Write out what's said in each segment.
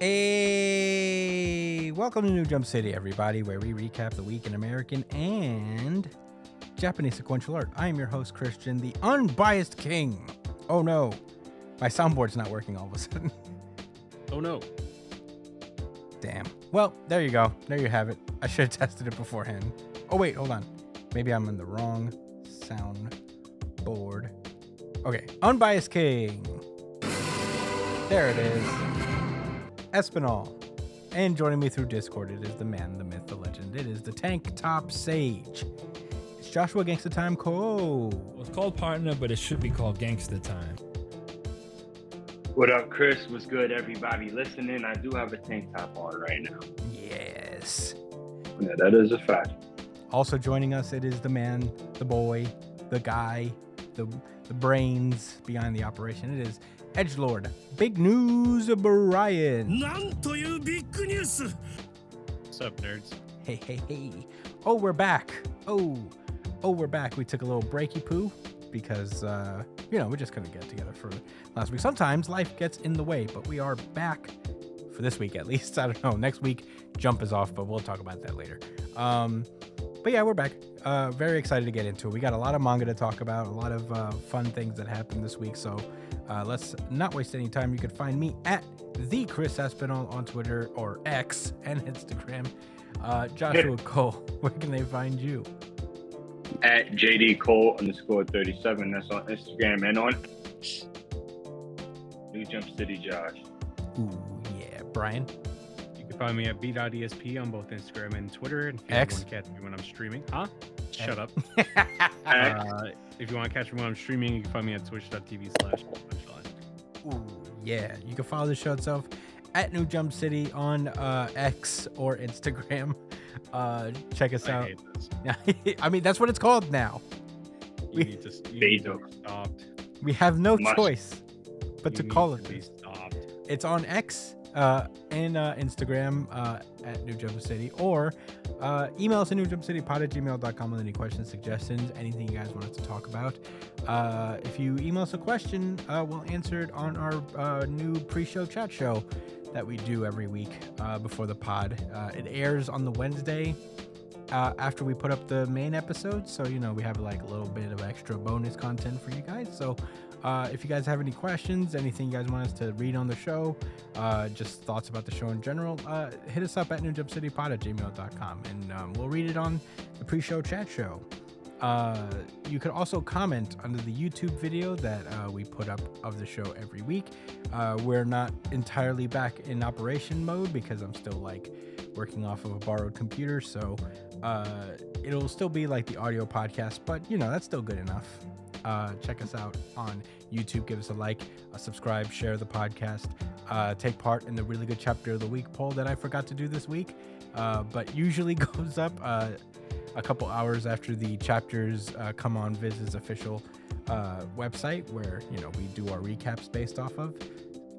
Hey, welcome to New Jump City, everybody, where we recap the week in American and Japanese sequential art. I am your host, Christian, the unbiased king. Oh no, my soundboard's not working all of a sudden. Oh no. Damn. Well, there you go. There you have it. I should have tested it beforehand. Oh, wait, hold on. Maybe I'm in the wrong sound board. Okay, unbiased king. There it is. Espinal. And joining me through Discord, it is the man, the myth, the legend. It is the tank top sage. It's Joshua Gangsta Time Cole. Well, it's called partner, but it should be called gangster time. What up, Chris? What's good, everybody listening? I do have a tank top on right now. Yes. Yeah, that is a fact. Also joining us, it is the man, the boy, the guy, the the brains behind the operation. It is Edge Lord. Big news, Brian. なんというビッグニュース What's up, nerds? Hey, hey, hey. Oh, we're back. Oh, oh, we're back. We took a little breaky poo because, uh, you know, we just couldn't get together for last week. Sometimes life gets in the way, but we are back for this week at least. I don't know. Next week, jump is off, but we'll talk about that later. Um, but yeah, we're back. Uh, very excited to get into it. We got a lot of manga to talk about, a lot of uh, fun things that happened this week. So uh, let's not waste any time. You can find me at the Chris Espinal on Twitter or X and Instagram. Uh, Joshua Cole, where can they find you? At JD Cole underscore 37. That's on Instagram and on New Jump City Josh. Ooh, yeah, Brian. You can find me at b.esp on both Instagram and Twitter. And if X. you want to catch me when I'm streaming, huh? Shut up. Uh, if you want to catch me when I'm streaming, you can find me at twitch.tv slash punchline. Ooh, yeah. You can follow the show itself at New Jump City on uh, X or Instagram. Uh, check us I out. hate this. I mean, that's what it's called now. You We- need to, you need to Bezos. be stopped. We have no Must. choice but to call need it to be stopped. It's on X uh, and uh, Instagram uh, at New Jump City or uh, email us at newjumpcitypod at gmail.com with any questions, suggestions, anything you guys want us to talk about. Uh, if you email us a question, uh, we'll answer it on our uh, new pre show chat show that we do every week uh, before the pod. Uh, it airs on the Wednesday. Uh, after we put up the main episode, so you know we have like a little bit of extra bonus content for you guys. So uh, if you guys have any questions, anything you guys want us to read on the show, uh, just thoughts about the show in general, uh, hit us up at newjumpcitypod at gmail.com and um, we'll read it on the pre show chat show. Uh, you could also comment under the YouTube video that uh, we put up of the show every week. Uh, we're not entirely back in operation mode because I'm still like working off of a borrowed computer, so it'll still be like the audio podcast, but you know, that's still good enough. Uh, check us out on YouTube. Give us a like, a subscribe, share the podcast. Uh, take part in the really good chapter of the week poll that I forgot to do this week, uh, but usually goes up uh, a couple hours after the chapters uh, come on Viz's official uh, website, where you know we do our recaps based off of.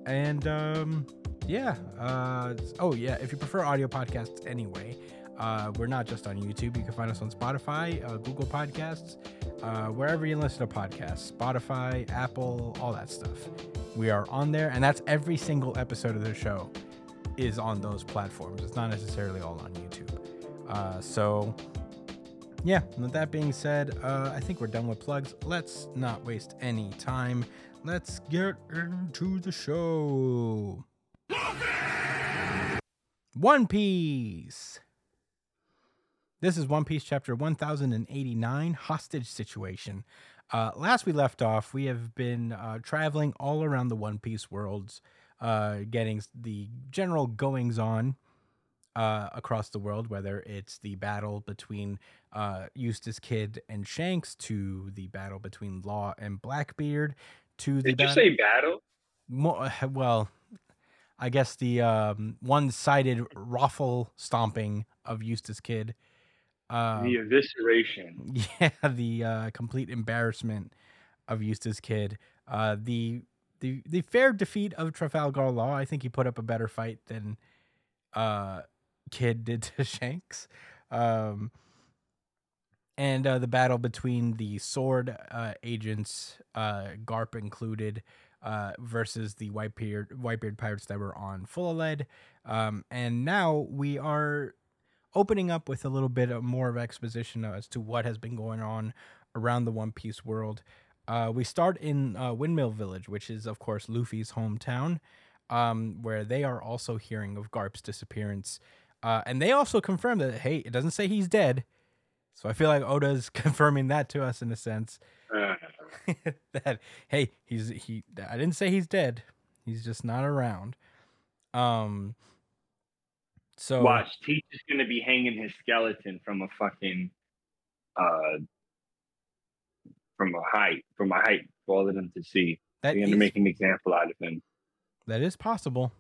And um, yeah, uh, oh yeah, if you prefer audio podcasts anyway, uh, we're not just on YouTube. You can find us on Spotify, uh, Google Podcasts, uh, wherever you listen to podcasts, Spotify, Apple, all that stuff. We are on there, and that's every single episode of the show is on those platforms. It's not necessarily all on YouTube. Uh, so, yeah, with that being said, uh, I think we're done with plugs. Let's not waste any time. Let's get into the show. One Piece. This is One Piece chapter 1089 Hostage Situation. Uh, last we left off, we have been uh, traveling all around the One Piece worlds, uh, getting the general goings on uh, across the world, whether it's the battle between uh, Eustass Kid and Shanks, to the battle between Law and Blackbeard, to the Did you say battle? Mo- well, I guess the um, one-sided raffle stomping of Eustass Kid. Uh, the evisceration. yeah, the uh, complete embarrassment of Eustass Kid. Uh, the the the fair defeat of Trafalgar Law. I think he put up a better fight than uh, Kid did to Shanks. Um, and uh, the battle between the sword uh, agents, uh, Garp included, uh, versus the Whitebeard Whitebeard pirates that were on Full Lead. Um, and now we are opening up with a little bit of more of exposition as to what has been going on around the One Piece world. Uh, we start in uh, Windmill Village, which is, of course, Luffy's hometown, um, where they are also hearing of Garp's disappearance. Uh, and they also confirm that, hey, it doesn't say he's dead. So I feel like Oda's confirming that to us in a sense that, hey, he's he. I didn't say he's dead. He's just not around. Um. So watch, Teach is gonna be hanging his skeleton from a fucking uh from a height, from a height for all of them to see. that They're gonna is, make an example out of him. that is possible.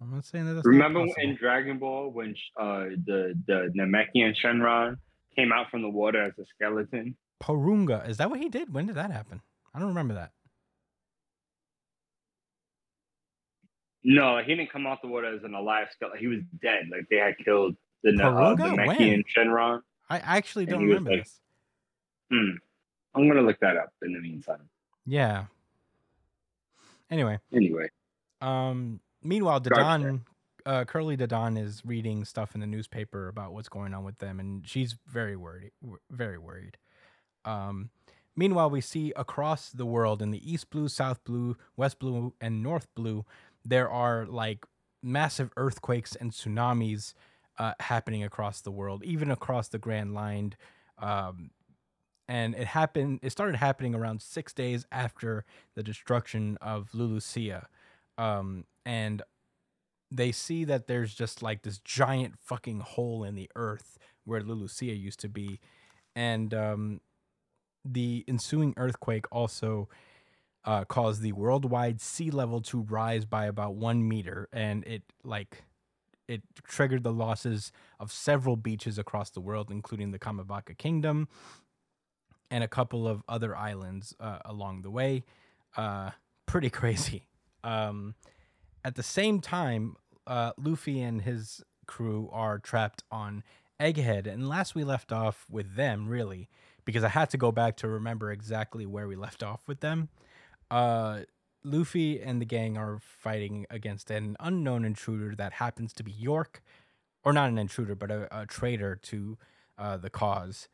I'm not saying that. That's Remember in Dragon Ball when uh the the Namekian Shenron came out from the water as a skeleton? Porunga. Is that what he did? When did that happen? I don't remember that. No, he didn't come off the water as an alive skeleton. He was dead. Like they had killed the uh, Porunga? Namekian Shenron. I actually don't remember like- this. Hmm. I'm gonna look that up in the meantime. Yeah. Anyway, Anyway, um, meanwhile, Dadan, uh, Curly Dadan is reading stuff in the newspaper about what's going on with them, and she's very worried. Very worried. Um, meanwhile, we see across the world in the East Blue, South Blue, West Blue, and North Blue, there are like massive earthquakes and tsunamis uh, happening across the world, even across the Grand Line. Um, and it happened. It started happening around six days after the destruction of Lulusia, um, and they see that there's just like this giant fucking hole in the earth where Lulusia used to be, and um, the ensuing earthquake also uh, caused the worldwide sea level to rise by about one meter, and it like it triggered the losses of several beaches across the world, including the Kamabaka Kingdom and a couple of other islands uh, along the way. Uh, pretty crazy. Um, at the same time, uh, Luffy and his crew are trapped on Egghead, and last we left off with them, really, because I had to go back to remember exactly where we left off with them. Uh, Luffy and the gang are fighting against an unknown intruder that happens to be York, or not an intruder, but a, a traitor to uh, the cause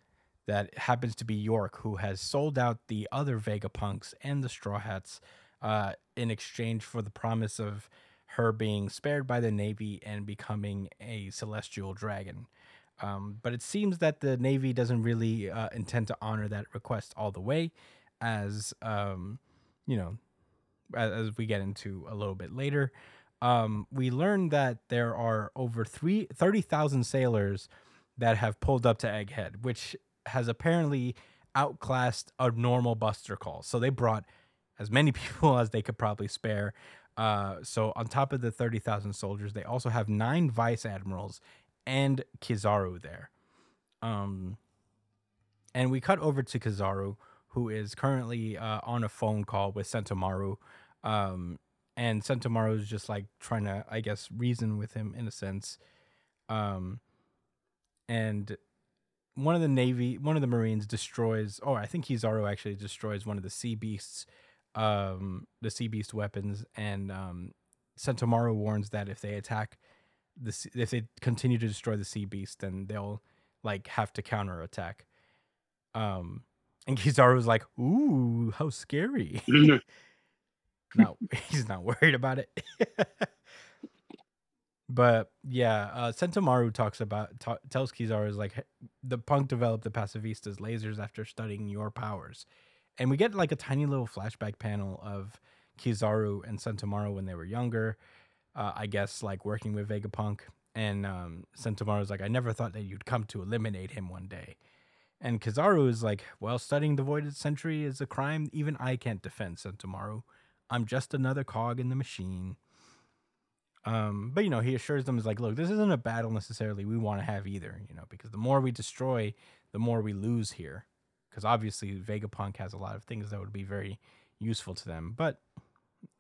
that happens to be York, who has sold out the other Vegapunks and the Straw Hats uh, in exchange for the promise of her being spared by the Navy and becoming a celestial dragon. Um, but it seems that the Navy doesn't really uh, intend to honor that request all the way, as um, you know, as, as we get into a little bit later. Um, we learn that there are over three, 30,000 sailors that have pulled up to Egghead, which has apparently outclassed a normal Buster call. So they brought as many people as they could probably spare. Uh, so on top of the 30,000 soldiers, they also have nine vice admirals and Kizaru there. Um, and we cut over to Kizaru, who is currently uh, on a phone call with Sentomaru. Um, and Sentomaru is just like trying to, I guess, reason with him in a sense. Um, and one of the navy one of the marines destroys or i think kizaru actually destroys one of the sea beasts um the sea beast weapons and um sentomaru warns that if they attack the if they continue to destroy the sea beast then they'll like have to counterattack um and kizaru's like ooh how scary. No he's not worried about it. But yeah uh sentomaru talks about ta- tells kizaru is like "Hey, the punk developed the pacifista's lasers after studying your powers. And we get like a tiny little flashback panel of kizaru and sentomaru when they were younger uh, i guess like working with vegapunk. And um sentomaru's like i never thought that you'd come to eliminate him one day and kizaru is like well studying the voided century is a crime even i can't defend sentomaru i'm just another cog in the machine um, but you know, he assures them is like, look, this isn't a battle necessarily we want to have either, you know, because the more we destroy, the more we lose here. Because obviously Vegapunk has a lot of things that would be very useful to them. But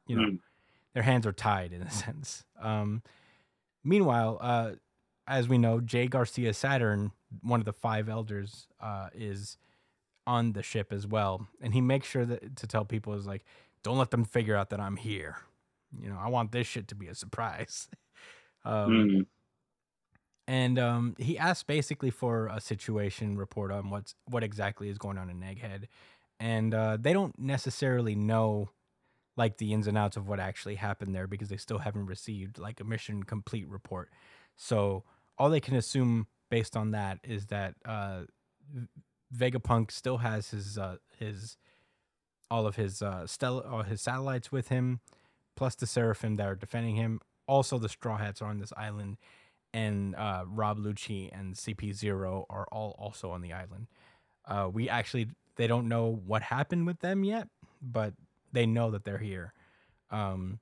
you know Mm. their hands are tied in a sense. Um, meanwhile, uh, as we know, Jay Garcia Saturn, one of the five elders, uh, is on the ship as well, and he makes sure that to tell people is like, don't let them figure out that I'm here. You know, I want this shit to be a surprise. um, Mm. and um, he asks basically for a situation report on what's what exactly is going on in Egghead, and uh, they don't necessarily know like the ins and outs of what actually happened there because they still haven't received like a mission complete report. So all they can assume based on that is that uh, Vegapunk still has his uh, his all of his uh, stel- all his satellites with him, plus the Seraphim that are defending him. Also, the Straw Hats are on this island, and uh, Rob Lucci and CP Zero are all also on the island. Uh, we actually they don't know what happened with them yet, but they know that they're here. Um,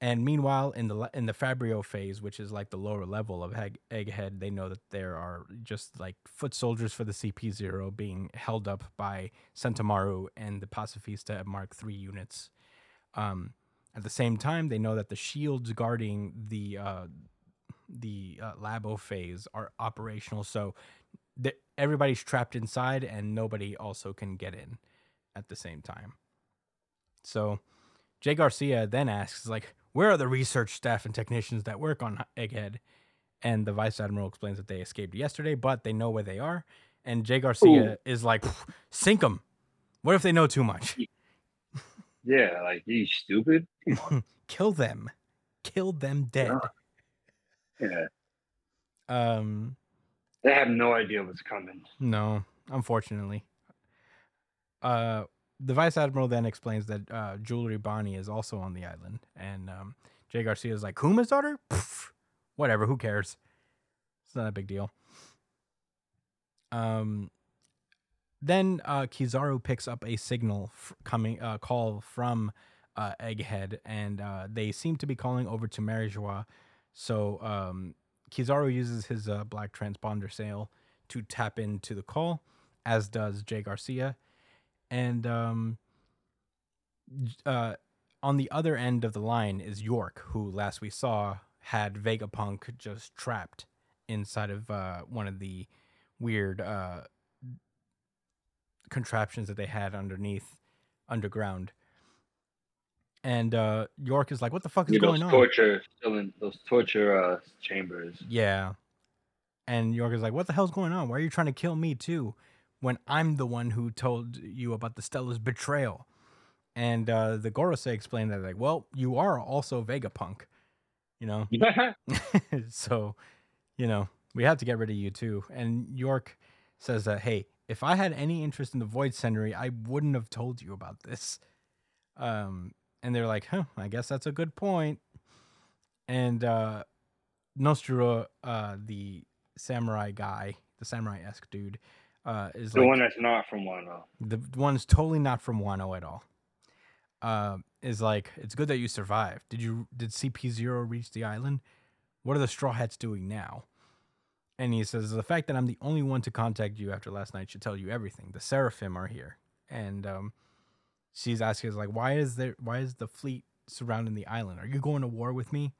and meanwhile, in the in the Fabrio phase, which is like the lower level of Egg- Egghead, they know that there are just like foot soldiers for the CP Zero being held up by Sentomaru and the Pacifista Mark III units. Um, at the same time, they know that the shields guarding the uh, the uh, Labo phase are operational, so th- everybody's trapped inside, and nobody also can get in at the same time. So Jay Garcia then asks, like, where are the research staff and technicians that work on Egghead? And the vice admiral explains that they escaped yesterday, but they know where they are. And Jay Garcia is like, sink them. What if they know too much? Yeah, like you stupid. Kill them. Kill them dead. Yeah, Um, they have no idea what's coming. No, unfortunately. Uh, the vice admiral then explains that uh, Jewelry Bonnie is also on the island, and um, Jay Garcia is like, "Kuma's daughter? Pff, whatever, who cares? It's not a big deal." Um, then uh, Kizaru picks up a signal f- coming uh, call from uh, Egghead, and uh, they seem to be calling over to Mary Geoise. So um, Kizaru uses his uh, black transponder snail to tap into the call, as does Jay Garcia. And um, uh, on the other end of the line is York, who last we saw had Vegapunk just trapped inside of uh, one of the weird uh, contraptions that they had underneath, underground. And uh, York is like, "What the fuck is Yeah, going those on?" torture, still in those torture uh, chambers. Yeah. And York is like, what the hell's going on? Why are you trying to kill me too? When I'm the one who told you about the Stella's betrayal. And uh, the Gorosei explained that, like, well, you are also Vegapunk, you know? so, you know, we have to get rid of you too. And York says that, hey, if I had any interest in the Void Century, I wouldn't have told you about this. Um, and they're like, huh, I guess that's a good point. And uh, Nostro, uh, the samurai guy, the samurai esque dude, uh, is the like one that's not from Wano. the one's totally not from Wano at all. Uh, is like it's good that you survived. Did you did CP zero reach the island? What are the Straw Hats doing now? And he says the fact that I'm the only one to contact you after last night should tell you everything. The Seraphim are here, and um, she's asking us like, why is there? Why is the fleet surrounding the island? Are you going to war with me?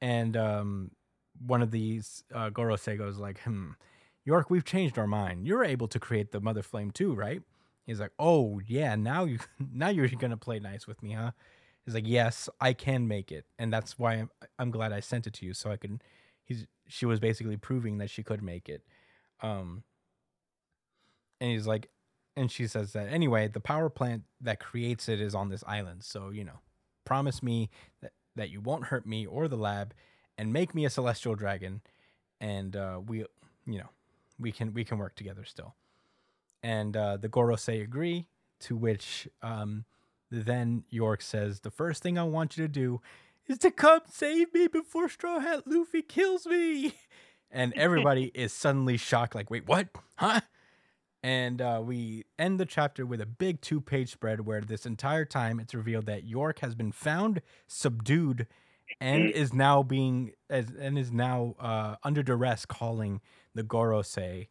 And um, one of these uh, Gorosei goes like, hmm, York, we've changed our mind. You're able to create the mother flame too, right? He's like, oh yeah, now you now you're gonna play nice with me, huh? He's like, yes, I can make it, and that's why I'm I'm glad I sent it to you so I could. He's she was basically proving that she could make it, um. And he's like, and she says that anyway, the power plant that creates it is on this island, so you know, promise me that that you won't hurt me or the lab, and make me a celestial dragon, and uh, we, you know, we can we can work together still. And uh, the Gorosei agree, to which um, then York says, "The first thing I want you to do is to come save me before Straw Hat Luffy kills me." And everybody is suddenly shocked, like, "Wait, what? Huh?" And uh, we end the chapter with a big two-page spread where this entire time it's revealed that York has been found, subdued, and is now being as and is now uh, under duress, calling the Gorosei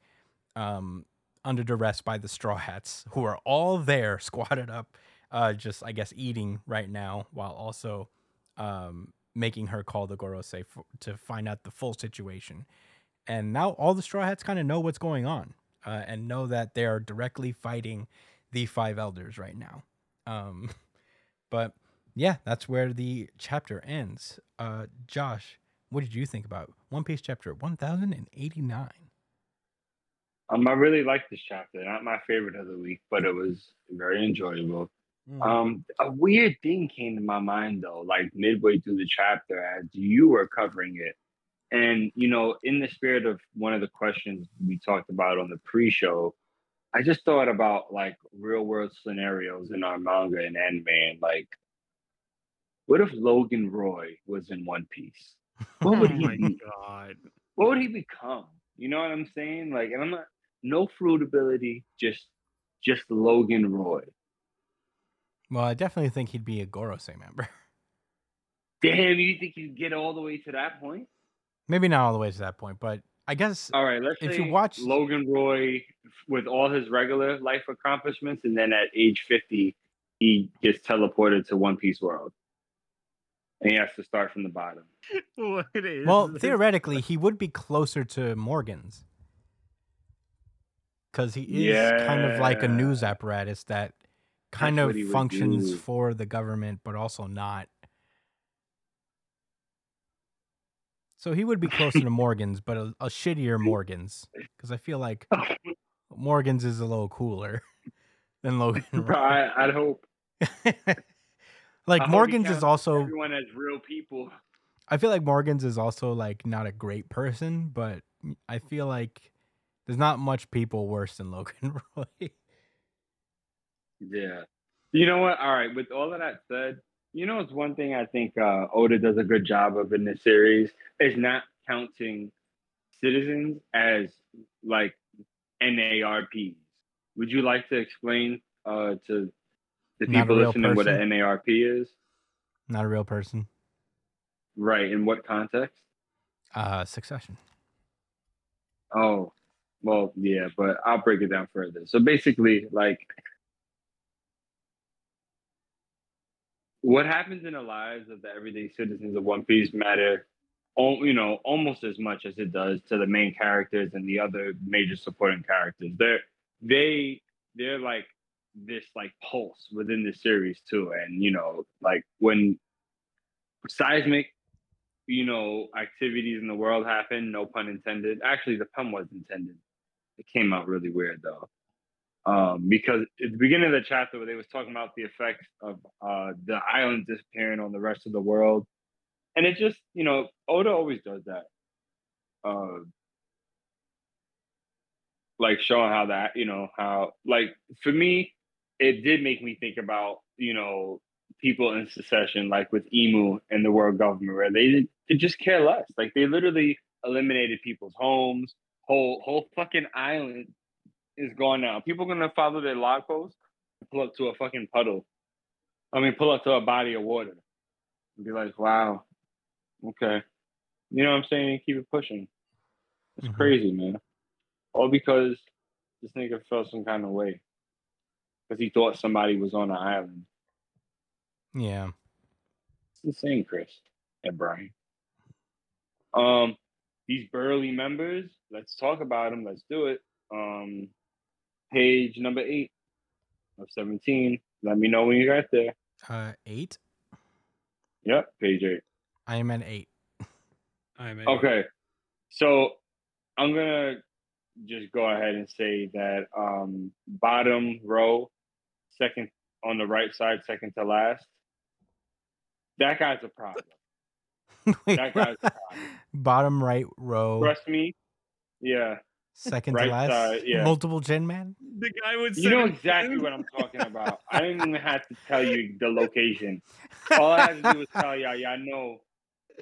um, under duress by the Straw Hats, who are all there, squatted up uh, just I guess eating right now while also um, making her call the Gorosei to find out the full situation. And now all the Straw Hats kind of know what's going on uh, and know that they are directly fighting the five elders right now. Um, but yeah, that's where the chapter ends. Uh, Josh, what did you think about One Piece chapter 1089? Um, I really liked this chapter. Not my favorite of the week, but it was very enjoyable. Um, a weird thing came to my mind though, like midway through the chapter as you were covering it. And you know, in the spirit of one of the questions we talked about on the pre-show, I just thought about like real world scenarios in our manga and anime and like what if Logan Roy was in One Piece? What would oh he my be? god. What would he become? You know what I'm saying? Like, and I'm not no fruit ability, just just Logan Roy. Well, I definitely think he'd be a Gorosei member. Damn, you think you get all the way to that point? Maybe not all the way to that point, but I guess All right, let's If say you watch- Logan Roy with all his regular life accomplishments, and then at age 50, he gets teleported to One Piece World. And he has to start from the bottom. What is well, this? theoretically, he would be closer to Morgans because he is kind of like a news apparatus that kind That's of what he would functions for the government, but also not. So he would be closer to Morgans, but a, a shittier Morgans, because I feel like Morgans is a little cooler than Logan. Roy. I, I'd hope. Like Morgans is also everyone as real people. I feel like Morgans is also like not a great person, but I feel like there's not much people worse than Logan Roy. Yeah. You know what? All right. With all of that said, you know, it's one thing I think uh, Oda does a good job of in this series is not counting citizens as like NARPs. Would you like to explain uh, to the Not people listening what an NARP is? Not a real person. Right. In what context? Uh, Succession. Oh, well, yeah, but I'll break it down further. So basically, like, what happens in the lives of the everyday citizens of One Piece matter, you know, almost as much as it does to the main characters and the other major supporting characters. They're they they're like this like pulse within the series too, and you know, like when seismic you know, activities in the world happen, no pun intended. Actually, the pun was intended. It came out really weird though. Um, because at the beginning of the chapter where they was talking about the effects of uh, the island disappearing on the rest of the world. And it just, you know, Oda always does that. Uh, like showing how that, you know, how like for me, it did make me think about, you know, people in Succession, like with Imu and the world government, where they could just care less. Like they literally eliminated people's homes, whole whole fucking island is gone now. People gonna follow their log posts and pull up to a fucking puddle. I mean, pull up to a body of water and be like, "Wow, okay," you know what I'm saying? Keep it pushing. It's Mhm. crazy, man. All because this nigga felt some kind of way because he thought somebody was on the island. Yeah. It's insane, Chris and Brian. Um, these burly members, let's talk about them. Let's do it. Um, page number eight of 17. Let me know when you got there. Uh, eight. Yep, page eight. I am at eight. I'm a- Okay. So I'm gonna just go ahead and say that um bottom row, second on the right side, second to last. That guy's a problem. Wait, That guy's a problem. Bottom right row, Trust me. Yeah. second right to last. side, yeah. Multiple Gen Man. The guy with You know exactly what I'm talking about. I didn't even have to tell you the location. All I had to do was tell y'all, y'all know,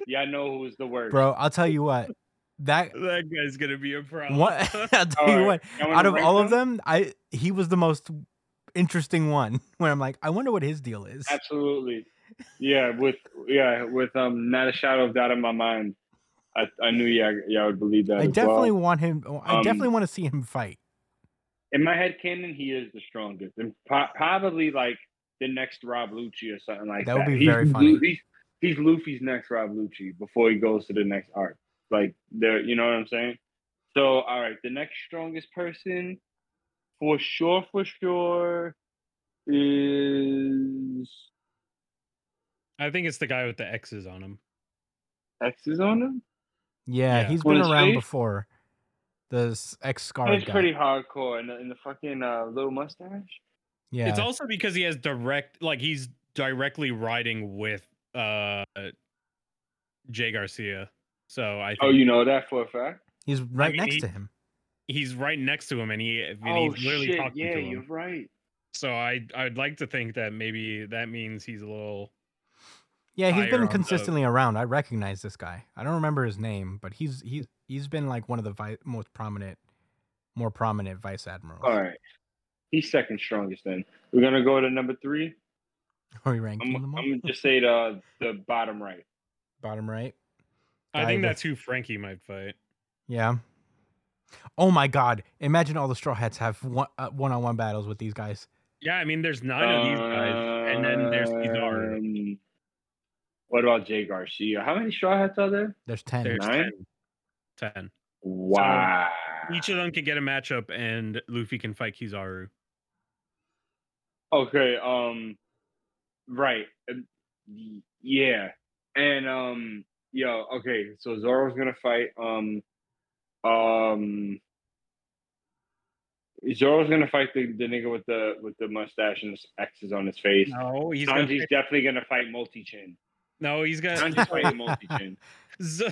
y'all know who's the worst. Bro, I'll tell you what. That That guy's gonna be a problem. what I'll tell All you right, what. Out of all of them, I he was the most interesting one. Where I'm like, I wonder what his deal is. Absolutely. Yeah, with yeah, with um not a shadow of doubt in my mind. I, I knew y'all, y'all would believe that. I definitely well. want him. I Um, definitely want to see him fight. in my head canon, he is the strongest. And po- probably like the next Rob Lucci or something like That that. would be He's very funny. He's, he's Luffy's next Rob Lucci before he goes to the next arc. Like there, you know what I'm saying? So all right, the next strongest person for sure, for sure is I think it's the guy with the X's on him. X's on him. Yeah, Yeah. he's On been around face? before. This X scar. He's pretty hardcore in the, in the fucking uh, little mustache. yeah, It's also because he has direct, like he's directly riding with uh Jay Garcia. So I oh, think Oh, you know that for a fact. he's right mean, next he- to him. he's right next to him, and he and Oh he's literally shit! talking Yeah, to you're right. So I I'd like to think that maybe that means he's a little. Yeah, he's been on the- consistently around. I recognize this guy. I don't remember his name, but he's he's he's been like one of the vi- most prominent, more prominent vice admirals. All right, he's second strongest. Then we're gonna go to number three. Are we ranking I'm, them all? I'm gonna just say the the bottom right. Bottom right. I think with- that's who Franky might fight. Yeah. Oh my God! Imagine all the Straw Hats have one uh, one-on-one battles with these guys. Yeah, I mean, there's nine of these guys, and then there's Kizaru. Um, What about Jay Garcia? How many straw hats are there? There's ten. There's Nine? 10. 10. Wow. Each of them can get a matchup, and Luffy can fight Kizaru. Okay. Um. Right. Yeah. And um. Yo. Okay. So Zoro's gonna fight. Um. Um. Zoro's gonna fight the, the nigga with the with the mustache and the X's on his face. No, he's gonna Sanji's fight, definitely gonna fight multi chin. no, he's gonna. Sanji's fighting multi chin. Z-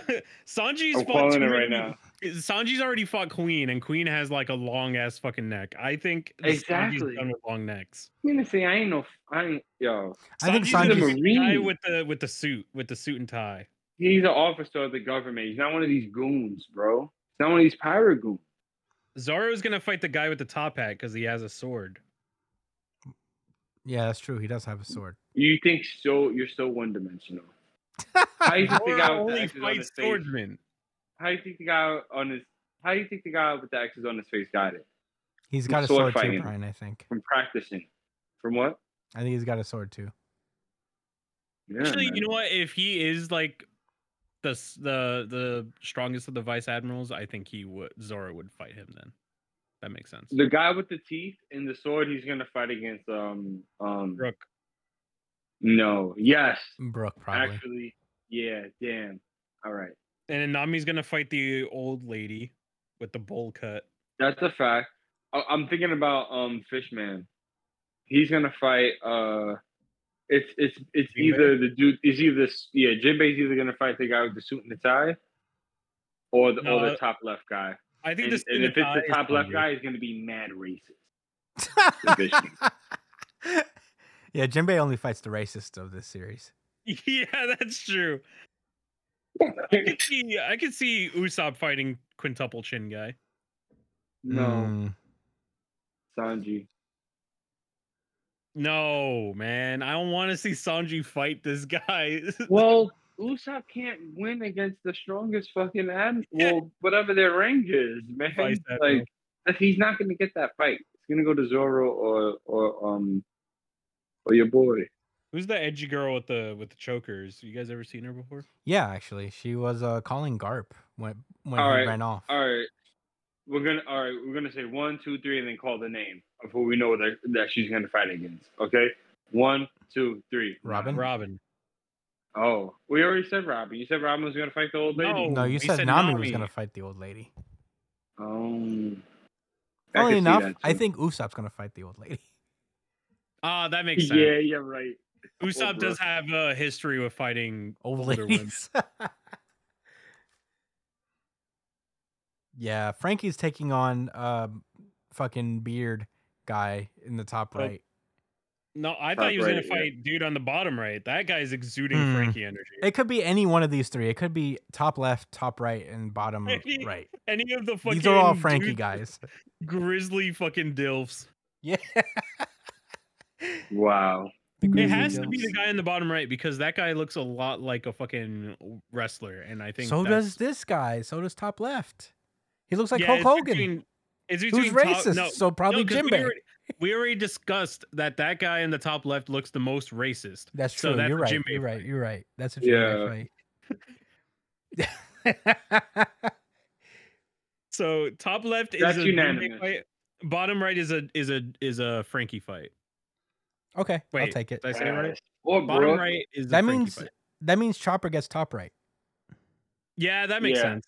Sanji's I'm fought calling it right now. Sanji's already fought Queen, and Queen has like a long ass fucking neck. I think Sanji's Exactly. done with long necks. I'm gonna say I ain't no. I ain't yo. I think Sanji's Sanji's the a guy with the with the suit with the suit and tie. He's an officer of the government. He's not one of these goons, bro. He's not one of these pirate goons. Zoro's gonna fight the guy with the top hat because he has a sword. Yeah, that's true. He does have a sword. You think so? You're so one dimensional. How do you think the guy with the only X's on his swordsmen. How you think the guy on his? How you think the guy with the X's on his face got it? He's got a sword sword too. Brian. I think. From practicing. From what? I think he's got a sword too. Yeah, Actually, man. you know what? If he is like the the the strongest of the vice admirals, I think he would Zoro would fight him. Then that makes sense. The guy with the teeth and the sword, he's gonna fight against um um. Rook. No. Yes. Brook probably. Actually, yeah. Damn. All right. And then Nami's gonna fight the old lady with the bowl cut. That's a fact. I- I'm thinking about um Fishman. He's gonna fight. Uh, it's it's it's Jinbei? either the dude. is either this. Yeah, Jinbei's either gonna fight the guy with the suit and the tie, or the or No, the top left guy. I think And, this and if it's the top left guy, he's gonna be mad racist. Yeah, Jinbei only fights the racist of this series. Yeah, that's true. I could see I could see Usopp fighting quintuple chin guy. no, Mm, Sanji. No, man, I don't want to see Sanji fight this guy. Well, Usopp can't win against the strongest fucking ad. Yeah. Well, whatever their range is, man. Vice Like if he's not gonna get that fight. It's gonna go to Zoro or or um or your boy. Who's the edgy girl with the with the chokers? You guys ever seen her before? yeah, actually, she was uh, calling Garp when when All he right, ran off. All right. We're gonna all right, we're gonna say one, two, three, and then call the name of who we know that that she's gonna fight against. Okay? One, two, three. Robin? Robin. Oh. We already said Robin. You said Robin was gonna fight the old lady? No. No, you said, said Nami, was gonna fight the old lady. Um I Funnily enough, I think Usopp's gonna fight the old lady. Ah, that makes sense. Yeah, you're right. Usopp Old does have a history with fighting Old older women. ladies. Yeah, Franky's taking on um fucking beard guy in the top right. No, I Top thought he was gonna right, yeah. fight dude on the bottom right. That guy's exuding Hmm. Franky energy. It could be any one of these three. It could be top left, top right, and bottom Any- right. Any of the fucking These are all Franky dude- guys. grizzly fucking dilfs. Yeah. Wow. It Grizzly has to be the guy in the bottom right because that guy looks a lot like a fucking wrestler, and I think So that's- does this guy. So does top left. He looks like Yeah, Hulk Hogan. between- it's Who's between top- racist? no, so probably Jim we already- we already discussed that that guy in the top left looks the most racist. That's So true. that's you're right. Jinbei You're right. fight. You're right. That's a Yeah. Jinbei fight. So top left is That's a unanimous. fight. Bottom right is a is a is a Franky fight. okay, I'll take it. Did I say it right? Or Bottom Brook. right is That a Franky means fight. that means Chopper gets top right. Yeah, that makes Yeah. sense.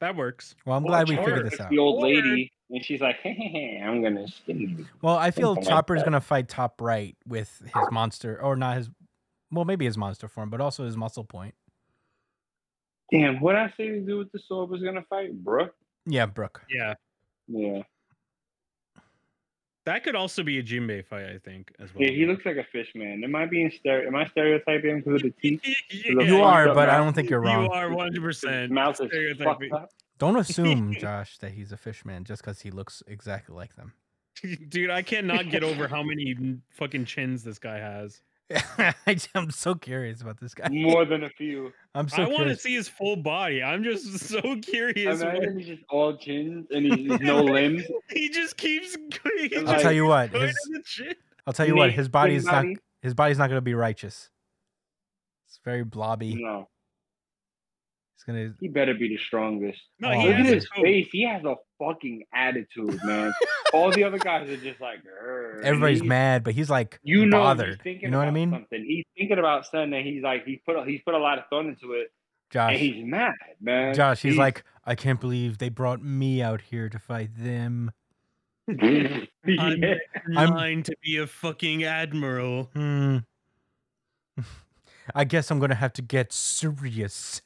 That works. Well, I'm Or glad we Chopper figured this out. The old lady, and she's like, hey, hey, hey, I'm gonna sting you. Well, I feel Something Chopper's that. gonna fight top right with his monster, or not his, well, maybe his monster form, but also his muscle point. Damn, what I say to do with the sword was gonna fight? Brook? Yeah, Brook. Yeah. Yeah. That could also be a Jinbei fight, I think, as well. Yeah, he looks like a fish man. Am I being stere- am I stereotyping him because of the teeth? Yeah, You are, fucked up but I don't think you're wrong. You are 100%. Mouth is stereotyping. fucked up. Don't assume, Josh, that he's a fish man just because he looks exactly like them. Dude, I cannot get over how many fucking chins this guy has. I'm so curious about this guy. More than a few. I'm so I want to see his full body. I'm just so curious. what- Imagine he's just all chins and he's, he's no limbs. he just keeps. He I'll I'll tell you what, his, to the chin. I'll tell you what, Nate, his body's not body? his body's not gonna be righteous. It's very blobby. No, It's gonna he better be the strongest. No, Oh, he Look has at his face. He has a fucking attitude, man. All the other guys are just like, everybody's he's- mad, but he's like You know, bothered. he's thinking You know what I mean? Something. He's thinking about something. And he's like, he put a, he's put a lot of thought into it, Josh. and he's mad, man. Josh, he's like, I can't believe they brought me out here to fight them. I'm yeah. I'm- mine to be a fucking admiral. Hmm. I guess I'm gonna have to get serious.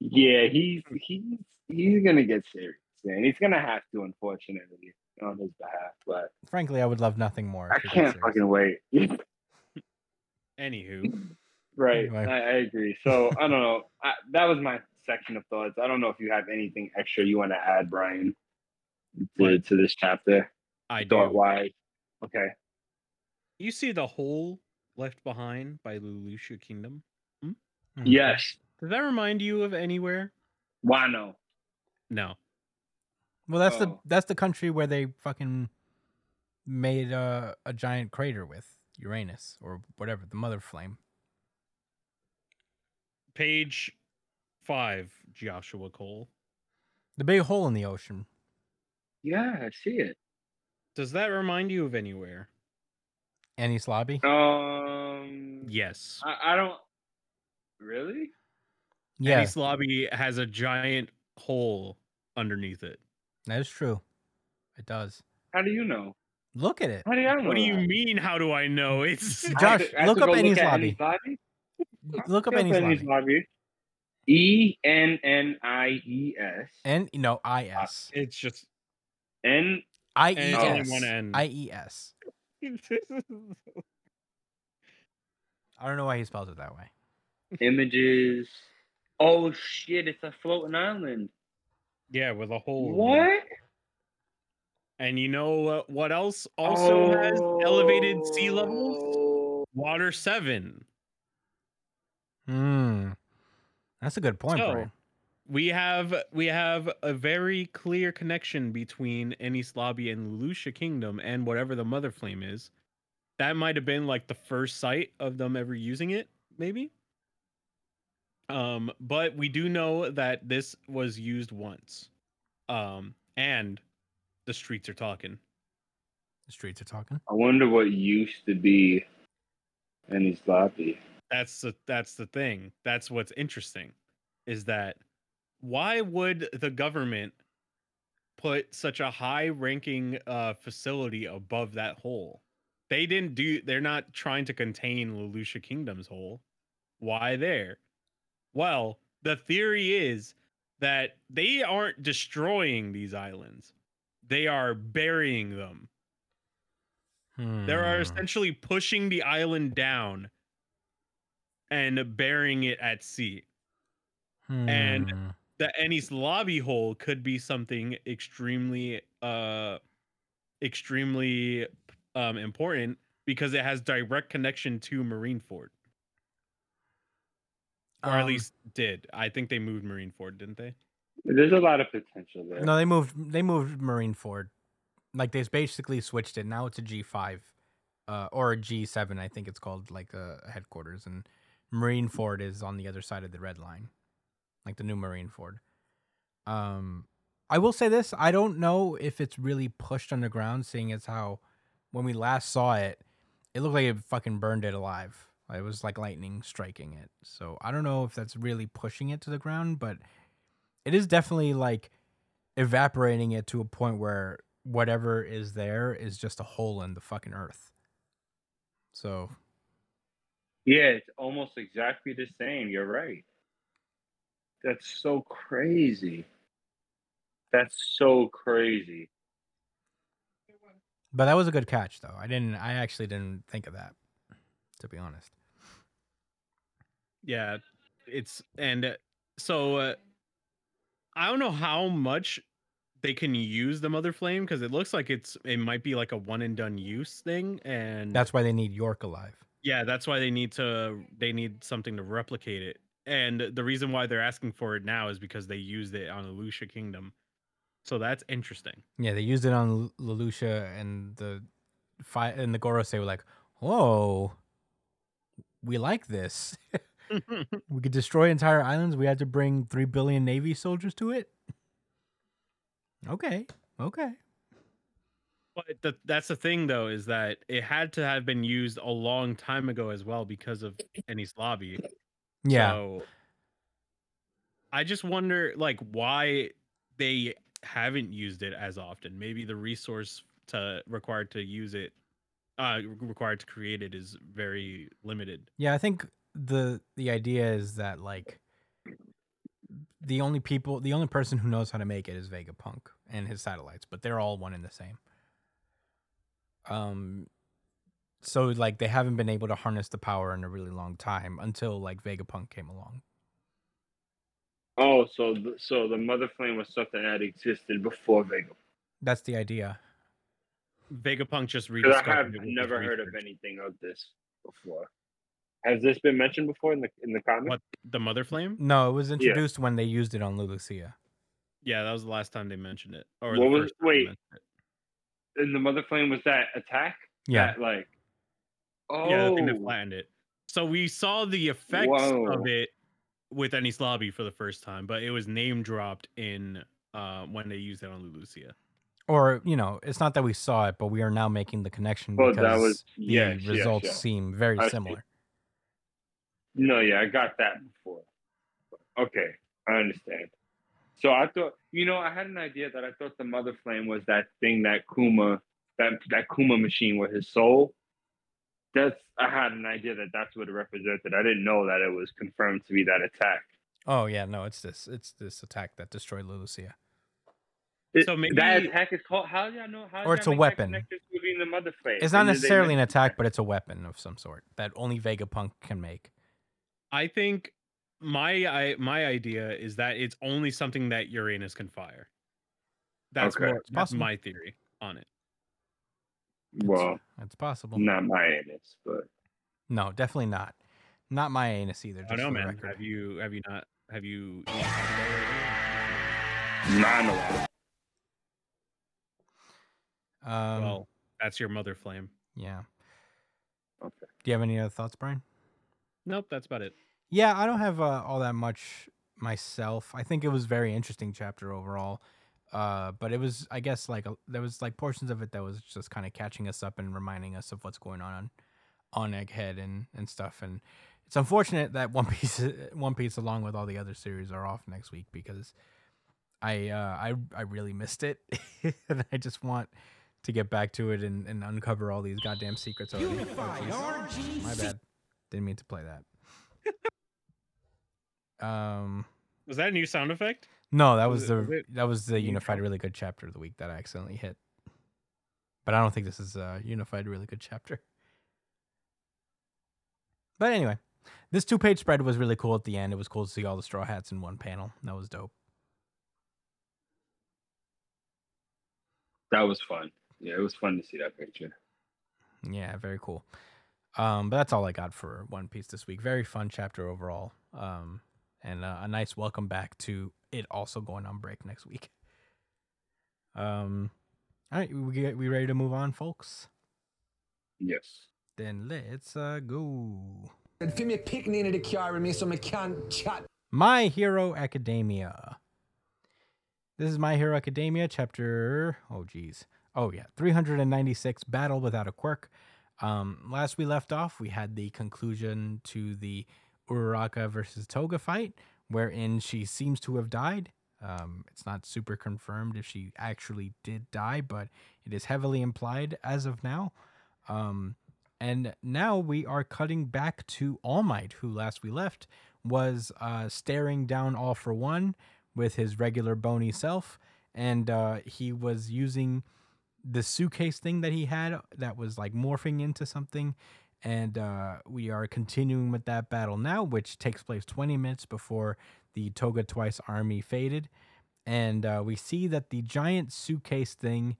yeah, he's he's he's gonna get serious, and he's gonna have to, unfortunately, on his behalf. But Frankly, I would love nothing more. I if he got can't fucking wait. Anywho, right, Anyway. I, I agree. So I don't know. I, that was my section of thoughts. I don't know if you have anything extra you want to add, Brian, to, to this chapter, I thought do. wise. Okay. You see the hole left behind by Lelouch Kingdom? Hmm. Yes. Does that remind you of anywhere? Wano. No. Well, that's the that's the country where they fucking made a a giant crater with Uranus or whatever the mother flame. Page five, Joshua Cole. The big hole in the ocean. Yeah, I see it. Does that remind you of anywhere? Enies lobby. Um. Yes. I, I don't. Really? Yeah, Enies lobby has a giant hole underneath it. That is true. It does. How do you know? Look at it. How do you know? What do you that? mean? How do I know? It's I have Josh, to- I have look up go Enies at lobby. lobby. Look up Look Enies lobby. lobby. E N N I E S N no I S uh, it's just N I E and it's only S one N. I E S. I don't know why he spells it that way. images. Oh shit! It's a floating island. Yeah, with a hole. What? And you know uh, what else also has elevated sea levels? Oh. Water seven. Hmm. That's a good point, So, Brian. We have we have a very clear connection between Enies Lobby and Lelouch Kingdom and whatever the mother flame is. That might have been like the first sight of them ever using it, maybe. Um, but we do know that this was used once. Um, and the streets are talking. The streets are talking. I wonder what used to be Enies lobby. That's the that's the thing. That's what's interesting, is that why would the government put such a high ranking uh facility above that hole? They didn't do they're not trying to contain Lelouch Kingdom's hole. Why there? Well, the theory is that they aren't destroying these islands. They are burying them. They are Hmm. essentially pushing the island down and burying it at sea. and- Hmm. The Enies Lobby hole could be something extremely uh extremely um important because it has direct connection to Marineford. Or at Um, least did. I think they moved Marineford, didn't they? There's a lot of potential there. No, they moved. They moved Marineford. Like they basically switched it. Now it's a G five, uh, or a G seven. I think it's called like uh, headquarters, and Marineford is on the other side of the red line, like the new Marineford. Um, I will say this: I don't know if it's really pushed underground, seeing as how when we last saw it, it looked like it fucking burned it alive. It was like lightning striking it. So I don't know if that's really pushing it to the ground, but it is definitely like evaporating it to a point where whatever is there is just a hole in the fucking earth. So Yeah, it's almost exactly the same. You're right. That's so crazy. That's so crazy. but that was a good catch though. I didn't I actually didn't think of that to be honest. Yeah, it's and uh, so uh, I don't know how much they can use the mother flame because it looks like it's it might be like a one and done use thing, and That's why they need York alive. yeah, that's why they need to they need something to replicate it. And the reason why they're asking for it now is because they used it on Lulusia Kingdom. So that's interesting. Yeah, they used it on L- and the fi- and the Gorosei were like, "Whoa, we like this. we could destroy entire islands. We had to bring three billion Navy soldiers to it." Okay, okay. But the, that's the thing, though, is that it had to have been used a long time ago as well because of Enies Lobby. Yeah, So I just wonder, like, why they haven't used it as often. Maybe the resource to required to use it, uh, required to create it, is very limited. yeah. I think the the idea is that like the only people, the only person who knows how to make it is Vegapunk and his satellites, but they're all one and the same. Um, so like they haven't been able to harness the power in a really long time until like Vegapunk came along. Oh, so the, so the mother flame was something that existed before Vega. That's the idea. Vegapunk just Because I have it with never heard of anything of this before. Has this been mentioned before in the in the comics? What the Mother Flame? No, it was introduced when they used it on Lulusia. Yeah, that was the last time they mentioned it. Or What the was- first time they wait. mentioned. And the mother flame was that attack? Yeah, That, like. Oh. Yeah, the thing that flattened it. So we saw the effects Whoa. of it with Enies Lobby for the first time, but it was name dropped in uh when they used it on Lulusia. or you know, it's not that we saw it, but we are now making the connection Oh, because that was- the yes, yes, results yes. seem very I see. No, yeah, I got that before. Okay, I understand. So I thought, you know, I had an idea that I thought the mother flame was that thing that Kuma, that that Kuma machine with his soul. That's I had an idea that that's what it represented. I didn't know that it was confirmed to be that attack. Oh yeah, no, it's this. It's this attack that destroyed Lulusia. It- So maybe- that attack is called. How do y'all know? How Or it's a weapon. the mother flame. It's not And necessarily an attack, but it's a weapon of some sort that only Vegapunk can make. I think my I, my idea is that it's only something that Uranus can fire. That's Okay. more that's possible. my theory on it. Well, It's possible. not my anus, but No, definitely not. Not my anus either. I Just don't know, man. record. Have you have you not have you, you talked about it not in a while. Um, well, that's your mother flame. yeah. Okay. Do you have any other thoughts, Brian? Nope, that's about it. Yeah, I don't have uh, all that much myself. I think it was very interesting chapter overall. Uh, but it was, I guess, like a, there was like portions of it that was just kind of catching us up and reminding us of what's going on on Egghead and and stuff. And it's unfortunate that One Piece, One Piece, along with all the other series, are off next week because I uh, I I really missed it, and I just want to get back to it and, and uncover all these goddamn secrets. already. Oh. My bad. Didn't mean to play that. Um, Was that a new sound effect? no, that Was was it- the was it that was the unified really good chapter of the week that I accidentally hit. But I don't think this is a unified really good chapter. But anyway, this two page spread was really cool at the end. It was cool to see all the straw hats in one panel. That was dope. That was fun. Yeah, it was fun to see that picture. Yeah, very cool. Um, but that's all I got for One Piece this week. Very fun chapter overall. Um, and uh, a nice welcome back to it also going on break next week. Um, all right, we get, we ready to move on, folks? Yes. Then let's uh go. Fi meg pick inn i det kjære meg som jeg kan chat. My Hero Academia. This is My Hero Academia, chapter. Oh, geez. Oh, yeah. 396 Battle Without a Quirk. Um, last we left off, we had the conclusion to the Uraraka versus Toga fight, wherein she seems to have died. Um, it's not super confirmed if she actually did die, but it is heavily implied as of now. Um, and now we are cutting back to All Might, who last we left was uh, staring down All for One with his regular bony self, and uh, he was using the suitcase thing that he had that was like morphing into something. And uh, we are continuing with that battle now, which takes place 20 minutes before the Toga Twice army faded. And uh, we see that the giant suitcase thing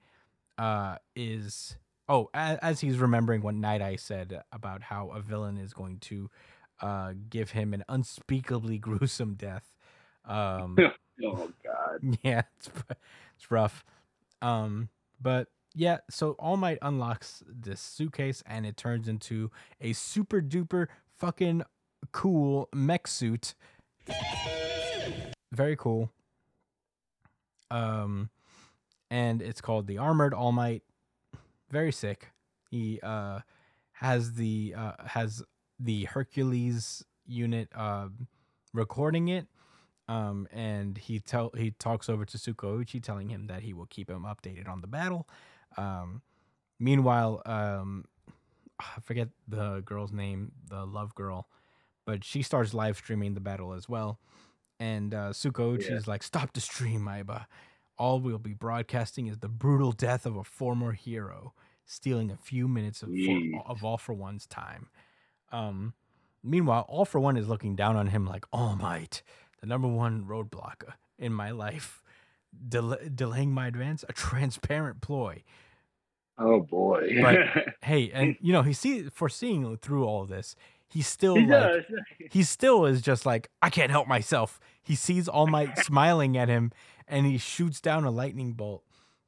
uh, is. Oh, as, as he's remembering what Night Eye said about how a villain is going to uh, give him an unspeakably gruesome death. Um, Oh God. yeah, it's it's rough. Um, but yeah, so All Might unlocks this suitcase and it turns into a super duper fucking cool mech suit. Very cool. Um, and it's called the Armored All Might. Very sick. He uh has the uh has the Hercules unit uh recording it um, and he tell he talks over to Tsukauchi, telling him that he will keep him updated on the battle. Um, meanwhile, um, I forget the girl's name, the love girl, but she starts live streaming the battle as well. And uh, is like, "Stop the stream, Aiba. All we'll be broadcasting is the brutal death of a former hero, stealing a few minutes of, for, of All for One's time." Um, meanwhile, All for One is looking down on him like, "All Might." The number one roadblock in my life, Del- delaying my advance, a transparent ploy. Oh boy. But hey, and you know, he see foreseeing through all of this, he still he like he still is just like, I can't help myself. He sees All Might smiling at him and he shoots down a lightning bolt,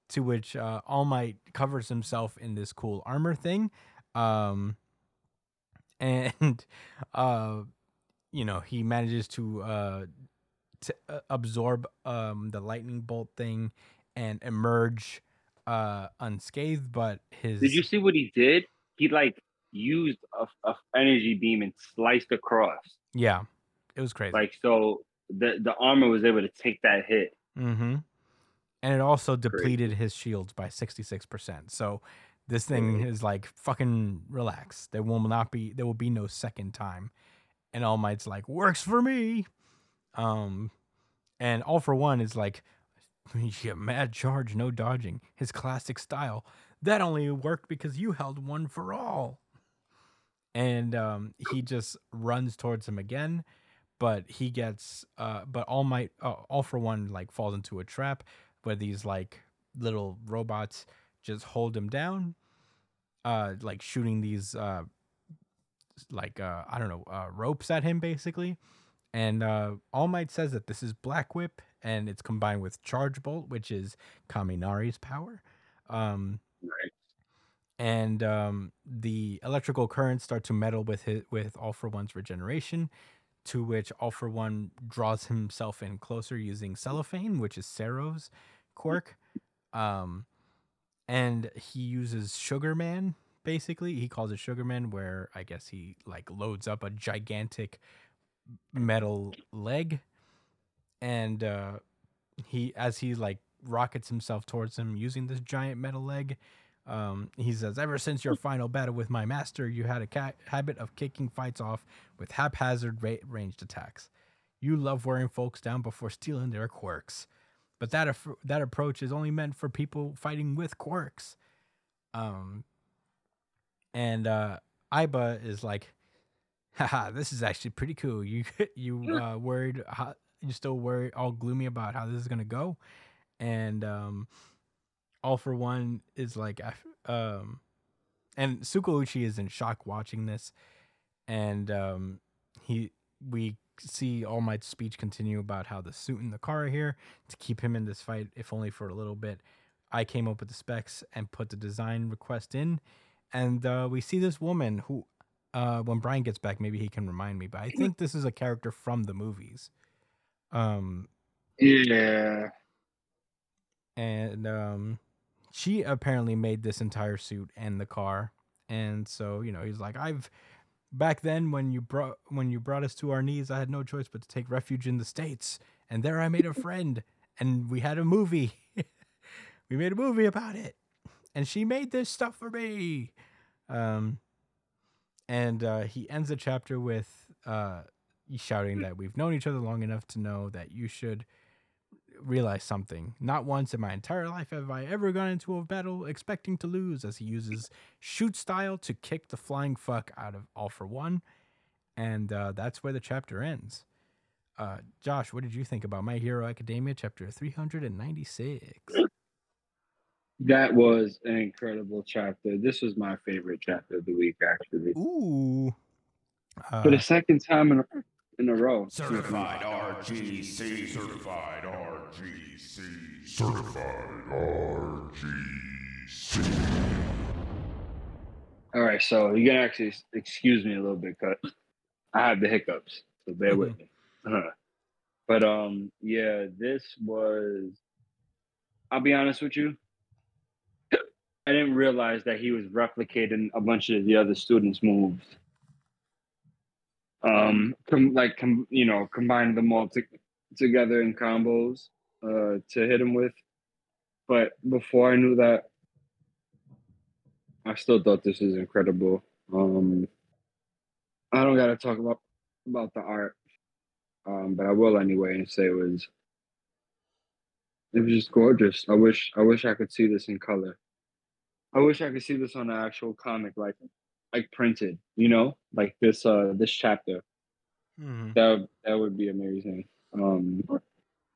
to which uh, All Might covers himself in this cool armor thing. Um, and uh, you know, he manages to uh, to uh, absorb um, the lightning bolt thing and emerge uh, unscathed, but his Did you see what he did? He like used a, a energy beam and sliced across. yeah, it was crazy. Like so the the armor was able to take that hit. Mm-hmm. And it also depleted his shields by 66%. So this thing Great. is like fucking relax. There will not be there will be no second time. And All Might's like, works for me. Um and All for One is like yeah, mad charge, no dodging. His classic style. That only worked because you held one for all. And um he just runs towards him again but he gets uh but all might uh, all for one like falls into a trap where these like little robots just hold him down uh like shooting these uh like uh i don't know uh ropes at him basically and uh all might says that this is black whip and it's combined with charge bolt which is kaminari's power um Right. and um, the electrical currents start to meddle with his, with All for One's regeneration, to which All for One draws himself in closer using cellophane, which is Sero's quirk. Um, and he uses Sugar Man. Basically, he calls it Sugar Man, where I guess he like loads up a gigantic metal leg, and uh, he as he like rockets himself towards him using this giant metal leg. Um, he says, "Ever since your final battle with my master, you had a ca- habit of kicking fights off with haphazard ra- ranged attacks. You love wearing folks down before stealing their quirks, but that af- that approach is only meant for people fighting with quirks." Um, and uh, Iba is like, "Haha, this is actually pretty cool. You you uh, worried? How, you still worried? All gloomy about how this is gonna go?" And um, all for one is like um and Tsukauchi is in shock watching this and um he we see All Might's speech continue about how the suit and the car are here to keep him in this fight, if only for a little bit. I came up with the specs and put the design request in, and uh, we see this woman who, uh, when Brian gets back, maybe he can remind me. But I think this is a character from the movies. Um, Yeah. and um, she apparently made this entire suit and the car. And so you know, he's like, I've back then when you brought when you brought us to our knees, I had no choice but to take refuge in the states, and there I made a friend, and we had a movie. we made a movie about it, and she made this stuff for me. Um, and uh, he ends the chapter with uh, shouting that we've known each other long enough to know that you should realize something. Not once in my entire life have I ever gone into a battle expecting to lose, as he uses shoot style to kick the flying fuck out of All for One. And uh, that's where the chapter ends. Uh, Josh, what did you think about My Hero Academia, chapter 396? That was an incredible chapter. This was my favorite chapter of the week, actually. Ooh. Uh, For the second time in a, in a row. Certified RGC. Certified RGC. Certified RGC. All right, so you're gonna actually excuse me a little bit, cause I have the hiccups, so bear with me. Uh-huh. But um, yeah, this was. I'll be honest with you. I didn't realize that he was replicating a bunch of the other students' moves. Um, com- like com- you know, combine them all to- together in combos uh, to hit him with. But before I knew that, I still thought this was incredible. Um, I don't gotta talk about about the art, um, but I will anyway and say it was it was just gorgeous. I wish I wish I could see this in color. I wish I could see this on an actual comic, like like printed. You know, like this uh this chapter. mhm. That that would be amazing. Um,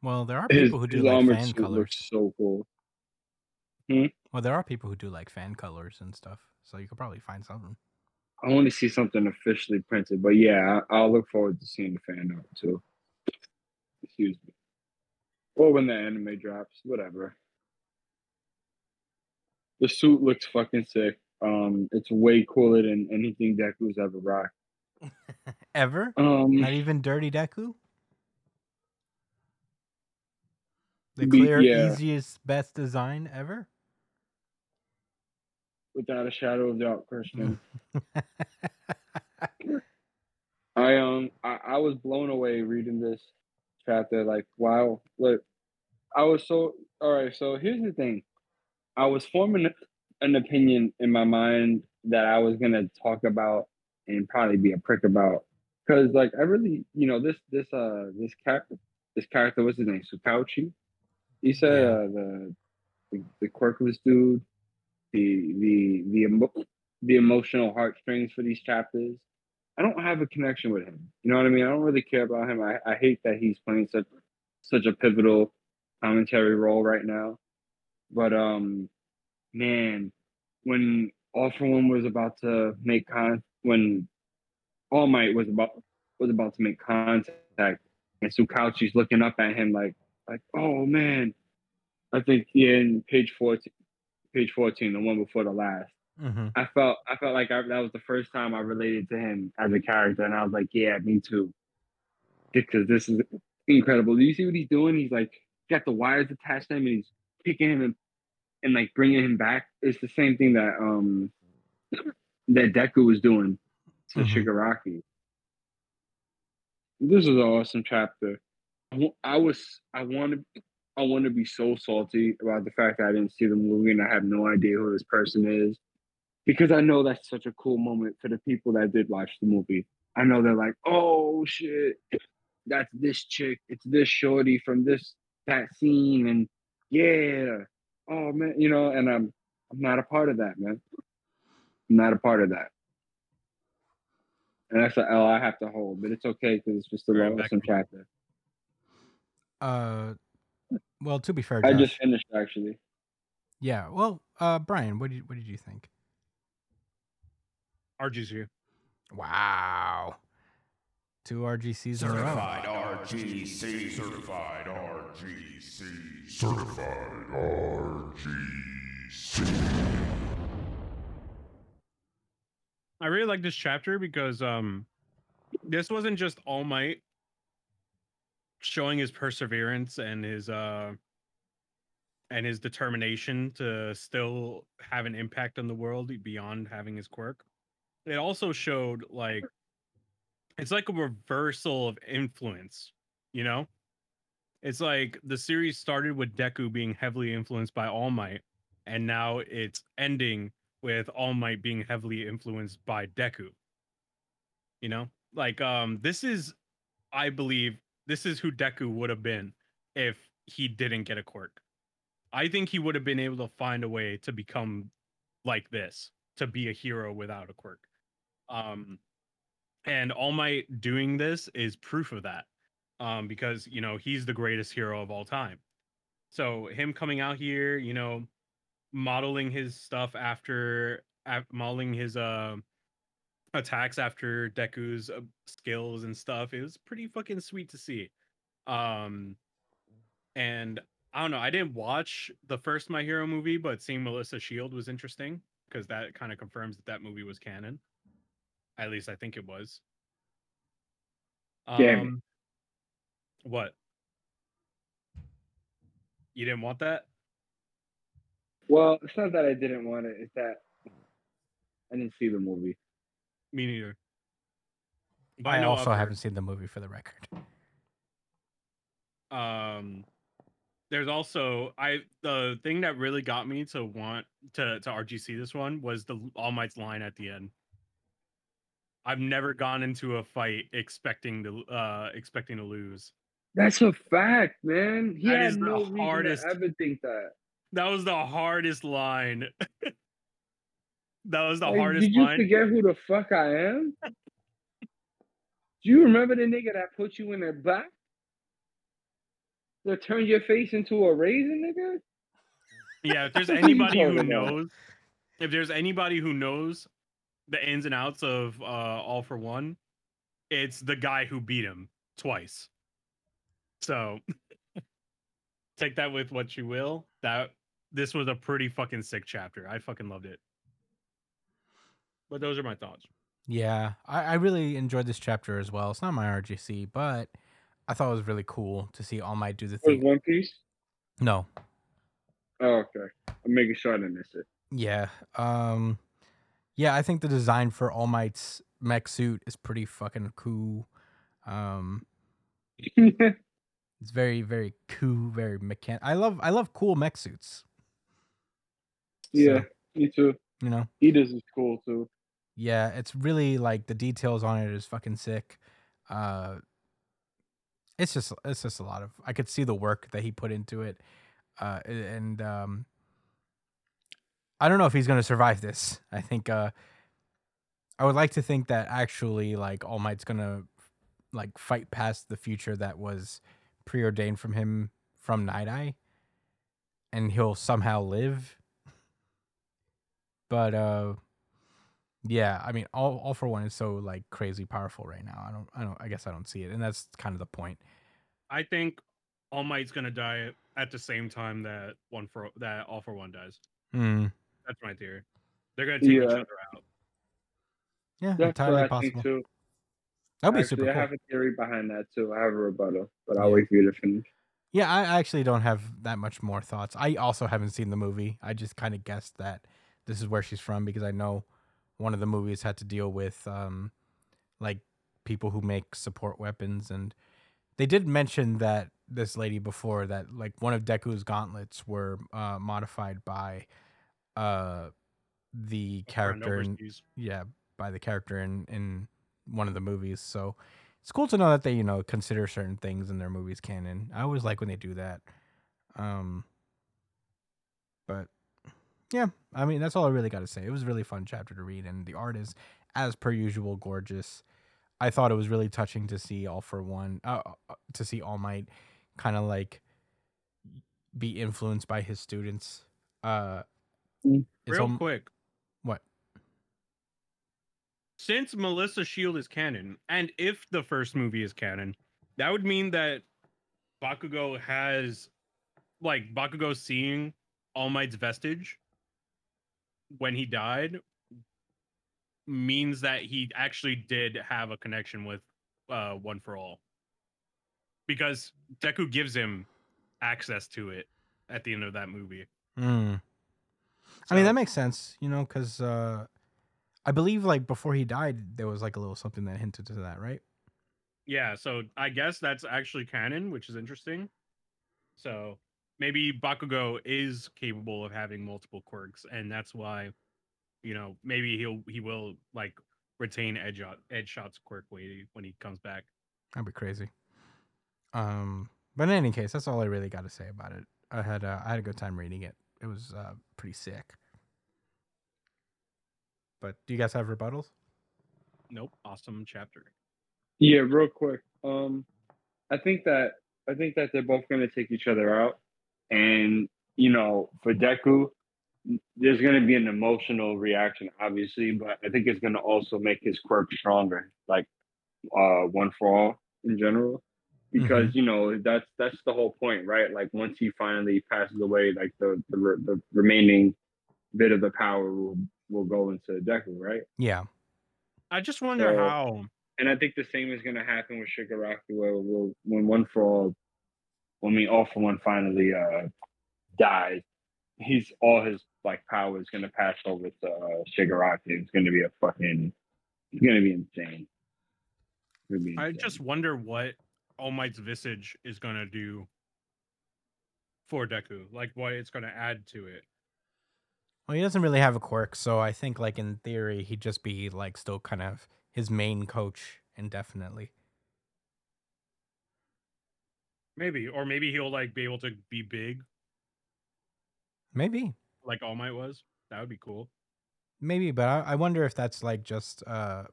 Well, there are his, people who do like fan colors. so cool. Well, there are people who do like fan colors and stuff, so you could probably find something. I want to see something officially printed, but yeah, I'll look forward to seeing the fan art too. Excuse me. Or when the anime drops, whatever. The suit looks fucking sick. Um, it's way cooler than anything Deku's ever rocked. Ever? Um, Not even Dirty Deku? The Be- clear, yeah. easiest, best design ever? without a shadow of doubt, Christian. I um I, I was blown away reading this chapter. Like, wow, look, I was so all right. So here's the thing, I was forming an opinion in my mind that I was gonna talk about and probably be a prick about, because like I really, you know, this this uh this character this character what's his name Tsukauchi. He said Yeah. uh, the, the the quirkless dude, the the the emo- the emotional heartstrings for these chapters. I don't have a connection with him. You know what I mean? I don't really care about him. I, I hate that he's playing such such a pivotal commentary role right now. But um man, when All for One was about to make con when All Might was about was about to make contact and Tsukauchi's looking up at him like like, oh man. I think yeah, in page fourteen page fourteen, the one before the last. hmm I felt I felt like I, that was the first time I related to him as a character, and I was like, yeah, me too, because this is incredible. Do you see what he's doing? He's like got the wires attached to him, and he's kicking him and, and like bringing him back. is the same thing that um that Deku was doing to Mhm. Shigaraki. This is an awesome chapter. I I was I want to I want to be so salty about the fact that I didn't see the movie and I have no idea who this person is because I know that's such a cool moment for the people that did watch the movie. I know they're like, oh shit, that's this chick, it's this shorty from this that scene, and yeah, oh man, you know, and I'm I'm not a part of that, man. I'm not a part of that. And that's an L I have to hold, but it's okay because it's just a Right, back awesome to- chapter. Uh, well, to be fair, I just finished actually. yeah. Well, uh, Brian, what did you, what did you think? RGC. Wow. Two RGCs in a row. Certified RGC. Certified RGC. Certified RGC. I really like this chapter because um this wasn't just All Might showing his perseverance and his uh and his determination to still have an impact on the world beyond having his quirk. It also showed like it's like a reversal of influence, you know? It's like the series started with Deku being heavily influenced by All Might, and now it's ending with All Might being heavily influenced by Deku. You know, like um, this is, I believe, this is who Deku would have been if he didn't get a quirk. I think he would have been able to find a way to become like this, to be a hero without a quirk. Um, and All Might doing this is proof of that, um, because you know he's the greatest hero of all time. So him coming out here, you know, modeling his stuff after af- modeling his uh attacks after Deku's uh, skills and stuff. It was pretty fucking sweet to see. Um and I don't know, I didn't watch the first My Hero movie, but seeing Melissa Shield was interesting because that kind of confirms that that movie was canon. At least I think it was. Damn it. Um what? You didn't want that? Well, it's not that I didn't want it. It's that I didn't see the movie. Me neither. But I know also of haven't seen the movie for the record. um there's also i the thing that really got me to want to to rgc this one was the all might's line at the end i've never gone into a fight expecting to uh expecting to lose That's a fact, man. He That had is the no reason hardest- to ever think that. that was the hardest line that was the Like, hardest did you line forget who the fuck I am? Do you remember the nigga that put you in their back? That turned your face into a raisin, nigga? yeah if there's What are you anybody who knows if there's anybody who knows the ins and outs of uh all for one it's the guy who beat him twice so take that with what you will that this was a pretty fucking sick chapter i fucking loved it but those are my thoughts Yeah, I, I really enjoyed this chapter as well. It's not my RGC, but I thought it was really cool to see All Might do the Was thing. One Piece? No, Oh, okay. I'm making sure I didn't miss it. yeah, um, yeah. I think the design for All Might's mech suit is pretty fucking cool. Um, it's very, very cool, very mechan. I love, I love cool mech suits. yeah, So, me too. you know, Edith is cool too. yeah, it's really like the details on it is fucking sick. Uh, it's just, it's just a lot of. I could see the work that he put into it, uh, and um, I don't know if he's gonna survive this. I think, uh, I would like to think that actually, like All Might's gonna like fight past the future that was preordained from him from Night Eye, and he'll somehow live. But uh yeah, I mean all all for one is so like crazy powerful right now. I don't I don't I guess I don't see it. And that's kind of the point. i think all might's gonna die at the same time that one for that all for one dies Hmm. That's my theory they're gonna take each other out Yeah, That's entirely what I possible. think too. That'd be Actually, super I cool. have a theory behind that too. I have a rebuttal, but I'll Yeah. wait for you to finish. Yeah, I I actually don't have that much more thoughts. I also haven't seen the movie. I just kind of guessed that this is where she's from because I know one of the movies had to deal with um like people who make support weapons and they did mention that this lady before that like one of Deku's gauntlets were uh modified by uh the character in, yeah by the character in in one of the movies so it's cool to know that they you know consider certain things in their movies canon. I always like when they do that um but yeah i mean that's all i really got to say. It was a really fun chapter to read and the art is as per usual gorgeous. I thought it was really touching to see all for one uh, uh, to see all might kind of like be influenced by his students uh real al- quick what since Melissa Shield is canon, and if the first movie is canon, that would mean that Bakugo has like Bakugo seeing All Might's vestige when he died means that he actually did have a connection with uh One for All. Because Deku gives him access to it at the end of that movie. Hmm. I mean, that makes sense, you know, because uh, I believe like before he died, there was like a little something that hinted to that, right? Yeah, so I guess that's actually canon, which is interesting. So maybe Bakugo is capable of having multiple quirks, and that's why, you know, maybe he'll he will like retain Edge Edge Shot's quirk when he, when he comes back. That'd be crazy. Um, but in any case, that's all I really got to say about it. I had uh, I had a good time reading it. It was uh, pretty sick. But do you guys have rebuttals? Nope, awesome chapter. Yeah, real quick. Um, I think that I think that they're both going to take each other out, and you know, for Deku, there's going to be an emotional reaction, obviously, but I think it's going to also make his quirk stronger, like uh, one for all in general, because you know that's that's the whole point, right? Like once he finally passes away, like the the, the remaining bit of the power will will go into Deku, right? Yeah. I just wonder So- how. and I think the same is going to happen with Shigaraki, where we'll, when one for all, when we all for one finally uh, dies, he's all his like power is going to pass over to uh, Shigaraki. It's going to be a fucking, it's going to be insane. Be I insane. just wonder what All Might's visage is gonna do for Deku, like what it's gonna add to it. Well, he doesn't really have a quirk, so I think like in theory he'd just be like still kind of his main coach indefinitely. Maybe, or maybe he'll like be able to be big Maybe. like All Might was. That would be cool. Maybe, but I, I wonder if that's like just uh,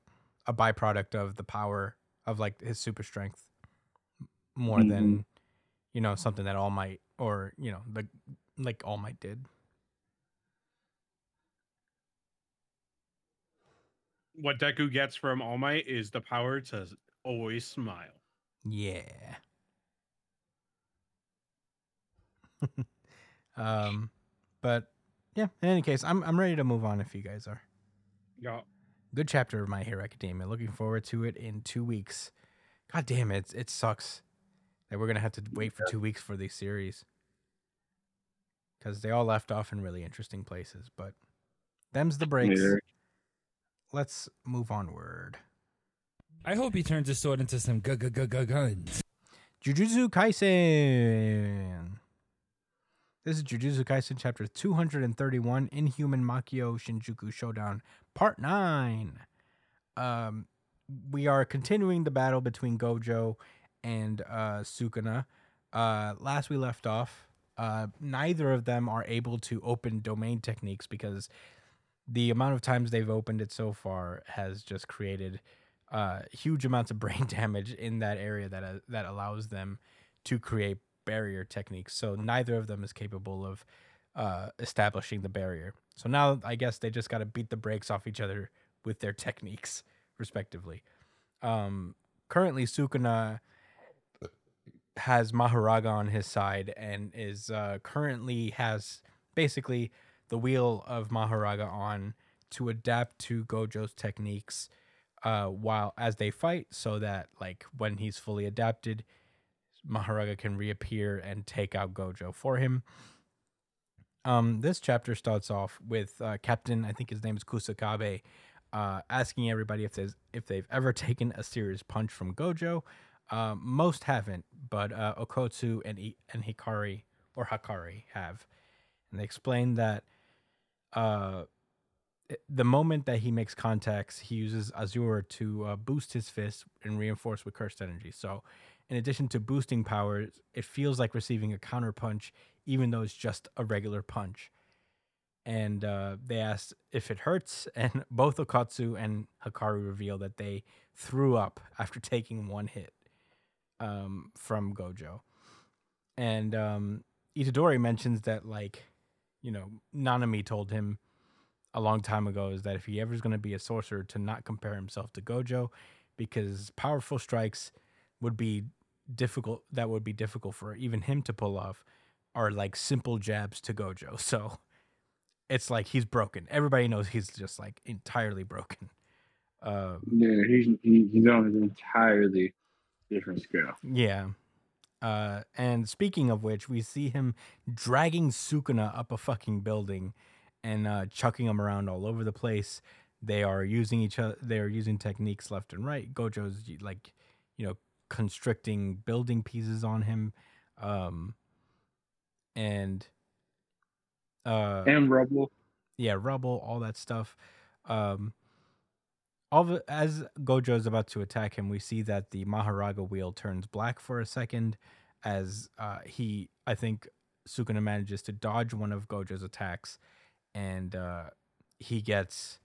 a byproduct of the power of like his super strength more than you know something that All Might or you know the like All Might did. What Deku gets from All Might is the power to always smile. Yeah. um, but yeah. In any case, I'm I'm ready to move on if you guys are. Yeah. Good chapter of My Hero Academia. Looking forward to it in two weeks. God damn it! It sucks that we're gonna have to wait for two weeks for these series because they all left off in really interesting places. But them's the breaks. Yeah. Let's move onward. I hope he turns his sword into some gu- gu- gu- gu- guns. Jujutsu Kaisen. This is Jujutsu Kaisen chapter 231 Inhuman Makyo Shinjuku Showdown part 9. Um we are continuing the battle between Gojo and uh Sukuna. Uh last we left off, uh neither of them are able to open domain techniques because the amount of times they've opened it so far has just created uh, huge amounts of brain damage in that area that uh, that allows them to create barrier techniques. So neither of them is capable of uh, establishing the barrier. So now I guess they just got to beat the brakes off each other with their techniques, respectively. Um, currently, Sukuna has Mahoraga on his side and is uh, currently has basically the wheel of Mahoraga on to adapt to Gojo's techniques uh, while as they fight, so that like when he's fully adapted, Mahoraga can reappear and take out Gojo for him. Um, this chapter starts off with uh, Captain, I think his name is Kusakabe, uh, asking everybody if there's if they've ever taken a serious punch from Gojo. Uh, most haven't, but uh, Okkotsu and I- and Hikari or Hakari have, and they explain that uh, the moment that he makes contacts, he uses Azure to uh, boost his fist and reinforce with cursed energy. So, in addition to boosting powers, it feels like receiving a counter punch, even though it's just a regular punch. And uh, they asked if it hurts, and both Okatsu and Hikaru reveal that they threw up after taking one hit um, from Gojo. And um, Itadori mentions that, like, you know, Nanami told him a long time ago is that if he ever is going to be a sorcerer, to not compare himself to Gojo, because powerful strikes would be difficult. That would be difficult for even him to pull off. Are like simple jabs to Gojo. So it's like he's broken. Everybody knows he's just like entirely broken. Um, Yeah, he's he's on an entirely different scale. Yeah. Uh, and speaking of which, we see him dragging Sukuna up a fucking building and uh, chucking him around all over the place. They are using each other. They are using techniques left and right. Gojo's like, you know, constricting building pieces on him, um, and uh, And Rubble. yeah, rubble, all that stuff. Um, all as Gojo is about to attack him, we see that the Mahoraga wheel turns black for a second, as uh, he, I think, Sukuna manages to dodge one of Gojo's attacks, and uh, he gets,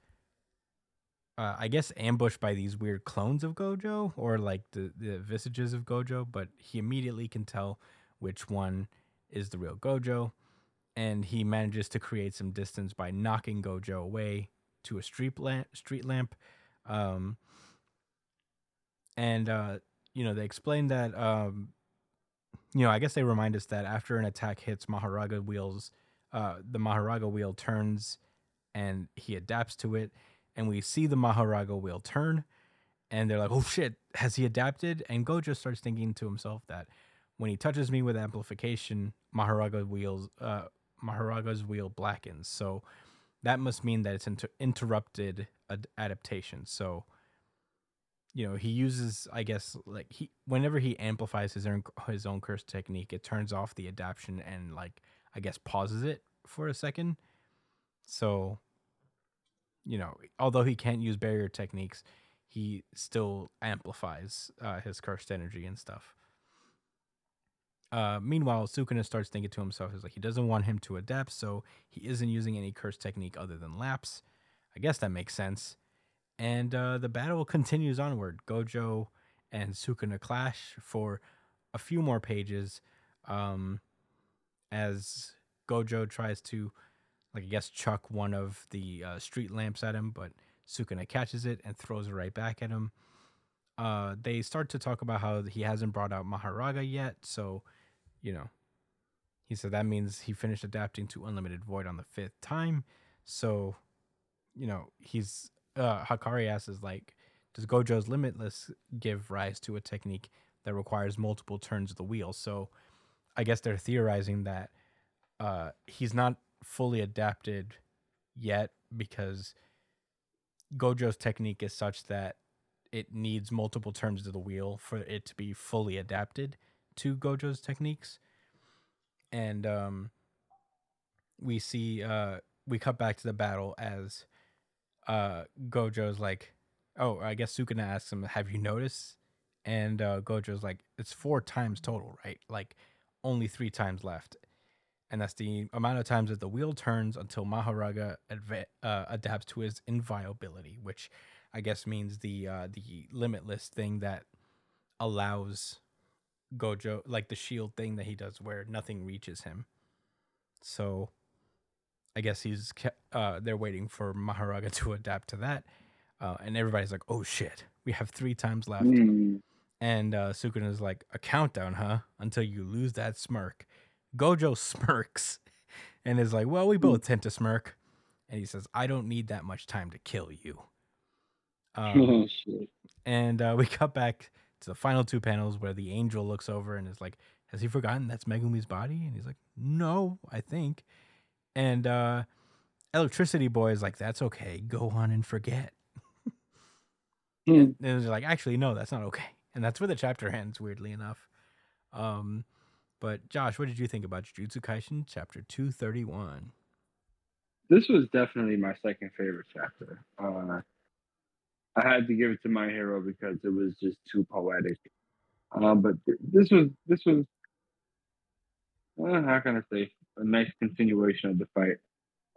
uh, I guess, ambushed by these weird clones of Gojo or like the the visages of Gojo, but he immediately can tell which one is the real Gojo and he manages to create some distance by knocking Gojo away to a street lamp. Street lamp, um, and uh, you know they explain that um, you know I guess they remind us that after an attack hits Mahoraga wheels, uh, the Mahoraga wheel turns, and he adapts to it, and we see the Mahoraga wheel turn, and they're like, "Oh shit, has he adapted?" And Gojo starts thinking to himself that when he touches me with amplification, Mahoraga wheels uh, Mahoraga's wheel blackens. So that must mean that it's inter- interrupted ad- adaptation. So you know he uses, I guess, like he whenever he amplifies his own his own curse technique, it turns off the adaptation and like I guess pauses it for a second. So you know, although he can't use barrier techniques, he still amplifies uh, his cursed energy and stuff. Uh, meanwhile, Sukuna starts thinking to himself, he's like, he doesn't want him to adapt, so he isn't using any curse technique other than lapse. I guess that makes sense. And uh, the battle continues onward. Gojo and Sukuna clash for a few more pages um, as Gojo tries to, like, I guess, chuck one of the uh, street lamps at him, but Sukuna catches it and throws it right back at him. Uh, they start to talk about how he hasn't brought out Mahoraga yet, so you know, he said that means he finished adapting to Unlimited Void on the fifth time. So, you know, he's uh Hakari asks like, does Gojo's Limitless give rise to a technique that requires multiple turns of the wheel? So I guess they're theorizing that uh he's not fully adapted yet because Gojo's technique is such that it needs multiple turns of the wheel for it to be fully adapted to Gojo's techniques. And um we see uh we cut back to the battle as uh Gojo's like, "Oh, I guess Sukuna asks him, "Have you noticed?" And uh Gojo's like, "It's four times total, right? Like only 3 times left." And that's the amount of times that the wheel turns until Mahoraga uh, adapts to his inviolability, which I guess means the uh, the limitless thing that allows Gojo like the shield thing that he does where nothing reaches him. So I guess he's uh they're waiting for Mahoraga to adapt to that. Uh, and everybody's like, "Oh shit, we have 3 times left." Mm. And uh Sukuna's like, "A countdown, huh? Until you lose that smirk." Gojo smirks and is like, "Well, we both tend to smirk." And he says, "I don't need that much time to kill you." Um, Oh, shit. and uh, we cut back to the final two panels where the angel looks over and is like, "Has he forgotten that's Megumi's body?" And he's like, "No, I think." And uh, Electricity Boy is like, "That's okay. Go on and forget." Hmm. And they're like, "Actually, no, that's not okay." And that's where the chapter ends. Weirdly enough. Um, but Josh, what did you think about Jujutsu Kaisen chapter two thirty one? This was definitely my second favorite chapter. Uh, I had to give it to my hero because it was just too poetic. Um, but th- this was this was uh, how can I say a nice continuation of the fight.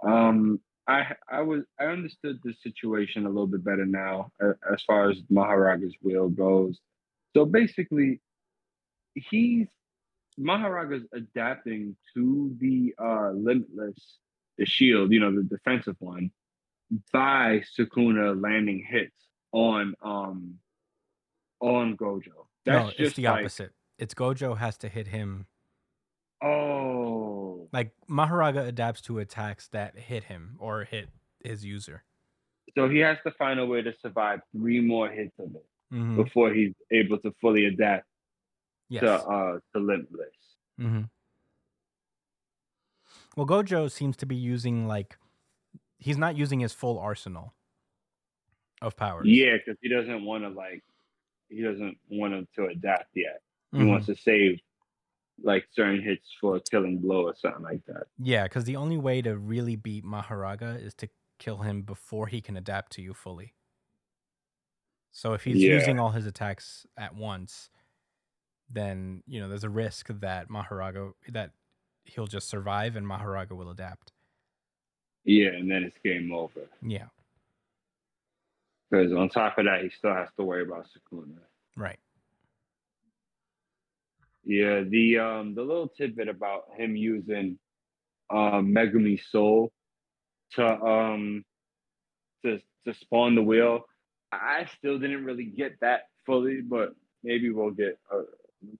Um, I I was I understood the situation a little bit better now uh, as far as Mahoraga's will goes. So basically, he's Mahoraga's adapting to the uh, limitless, the shield, you know, the defensive one, by Sukuna landing hits on um on Gojo. That's no, just it's the like, opposite. It's Gojo has to hit him. Oh, Like Mahoraga adapts to attacks that hit him or hit his user. so he has to find a way to survive three more hits of it Mhm. before he's able to fully adapt Yes. to uh to Limitless. hmm Well, Gojo seems to be using like he's not using his full arsenal of powers. Yeah, because he doesn't want to like he doesn't want him to adapt yet. He Mhm. wants to save like certain hits for a killing blow or something like that. Yeah, because the only way to really beat Mahoraga is to kill him before he can adapt to you fully. So if he's Yeah. using all his attacks at once, then you know there's a risk that Mahoraga that he'll just survive and Mahoraga will adapt. Yeah, and then it's game over. Yeah, Because on top of that, he still has to worry about Sukuna. right. Yeah, the um the little tidbit about him using um Megumi Soul to um to to spawn the wheel, I still didn't really get that fully, but maybe we'll get a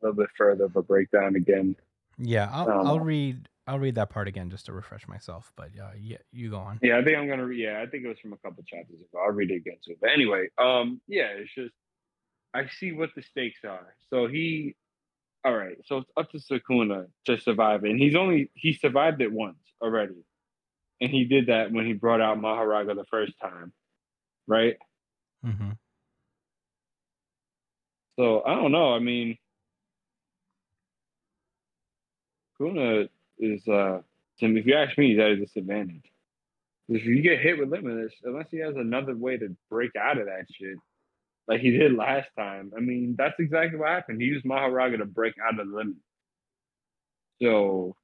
little bit further of a breakdown again. Yeah, I'll, Um, I'll read I'll read that part again just to refresh myself. But uh, yeah, you go on. Yeah, I think I'm gonna. re- Yeah, I think it was from a couple chapters ago. I'll read it again too. But anyway, um, yeah, it's just I see what the stakes are. So he, all right. So it's up to Sukuna to survive, and he's only he survived it once already, and he did that when he brought out Mahoraga the first time, right? Mm-hmm. So I don't know. I mean, Kuna is uh, Tim. If you ask me, he's at a disadvantage. If you get hit with limitless, unless he has another way to break out of that shit, like he did last time. I mean, that's exactly what happened. He used Mahoraga to break out of the limit. So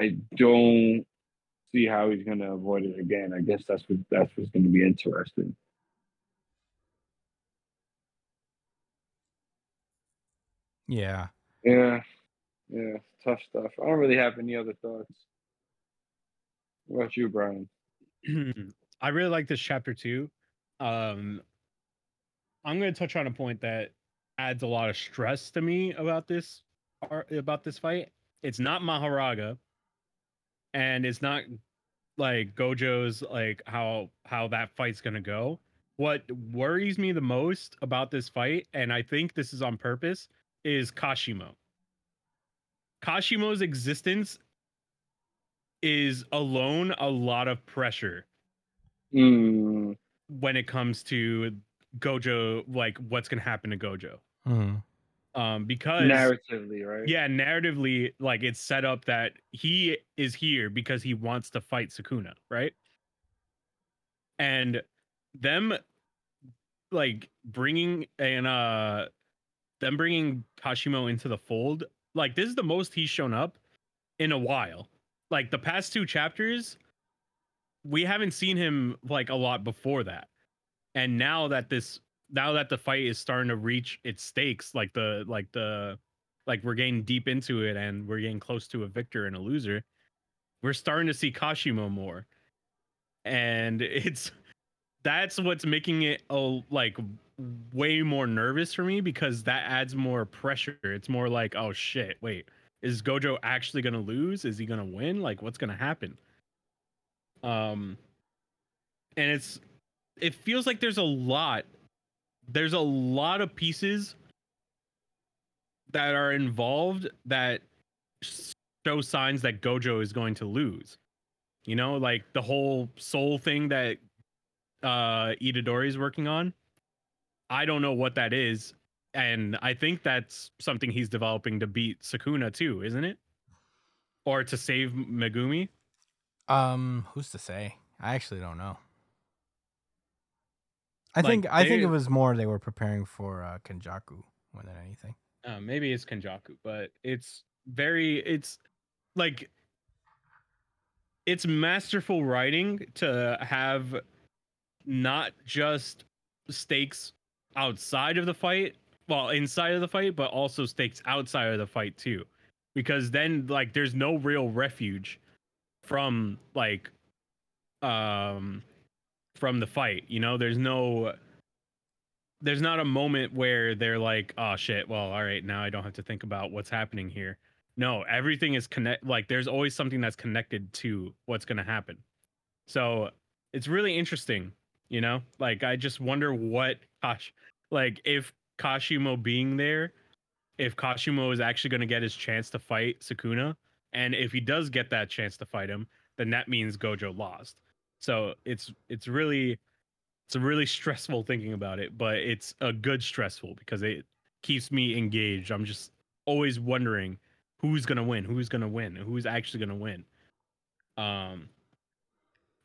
I don't see how he's gonna avoid it again. I guess that's what that's what's gonna be interesting. Yeah. Yeah, yeah, tough stuff. I don't really have any other thoughts. What about you, Brian? I really like this chapter too. Um, I'm going to touch on a point that adds a lot of stress to me about this about this fight. It's not Mahoraga, and it's not like Gojo's like how how that fight's going to go. What worries me the most about this fight, and I think this is on purpose, is Kashimo. Kashimo's existence is alone a lot of pressure Mm, when it comes to Gojo, like what's gonna happen to Gojo. hmm Um, because narratively, right? yeah, narratively, like it's set up that he is here because he wants to fight Sukuna, right? And them like bringing and uh them bringing Kashimo into the fold, like this is the most he's shown up in a while. Like the past two chapters, we haven't seen him like a lot before that. And now that this now that the fight is starting to reach its stakes, like the like the like we're getting deep into it and we're getting close to a victor and a loser, we're starting to see Kashimo more. And it's that's what's making it a like way more nervous for me because that adds more pressure. It's more like, oh shit, wait, is Gojo actually gonna lose? Is he gonna win? Like what's gonna happen? Um and it's it feels like there's a lot there's a lot of pieces that are involved that show signs that Gojo is going to lose. You know, like the whole soul thing that uh Itadori is working on. I don't know what that is, and I think that's something he's developing to beat Sukuna too, isn't it? Or to save Megumi? Um, who's to say? I actually don't know. I Like, think I think it was more they were preparing for uh, Kenjaku more than anything. Uh, maybe it's Kenjaku, but it's very it's like it's masterful writing to have not just stakes outside of the fight, well, inside of the fight, but also stakes outside of the fight too. Because then like there's no real refuge from like um from the fight. You know, there's no there's not a moment where they're like, "Oh shit, well, all right, now I don't have to think about what's happening here." No, everything is connect like there's always something that's connected to what's going to happen. So, it's really interesting, you know? Like I just wonder what Kash like if Kashimo being there, if Kashimo is actually going to get his chance to fight Sukuna, and if he does get that chance to fight him, then that means Gojo lost. So it's it's really it's really stressful thinking about it, but it's a good stressful because it keeps me engaged. I'm just always wondering who's gonna win, who's gonna win, who's actually gonna win. Um,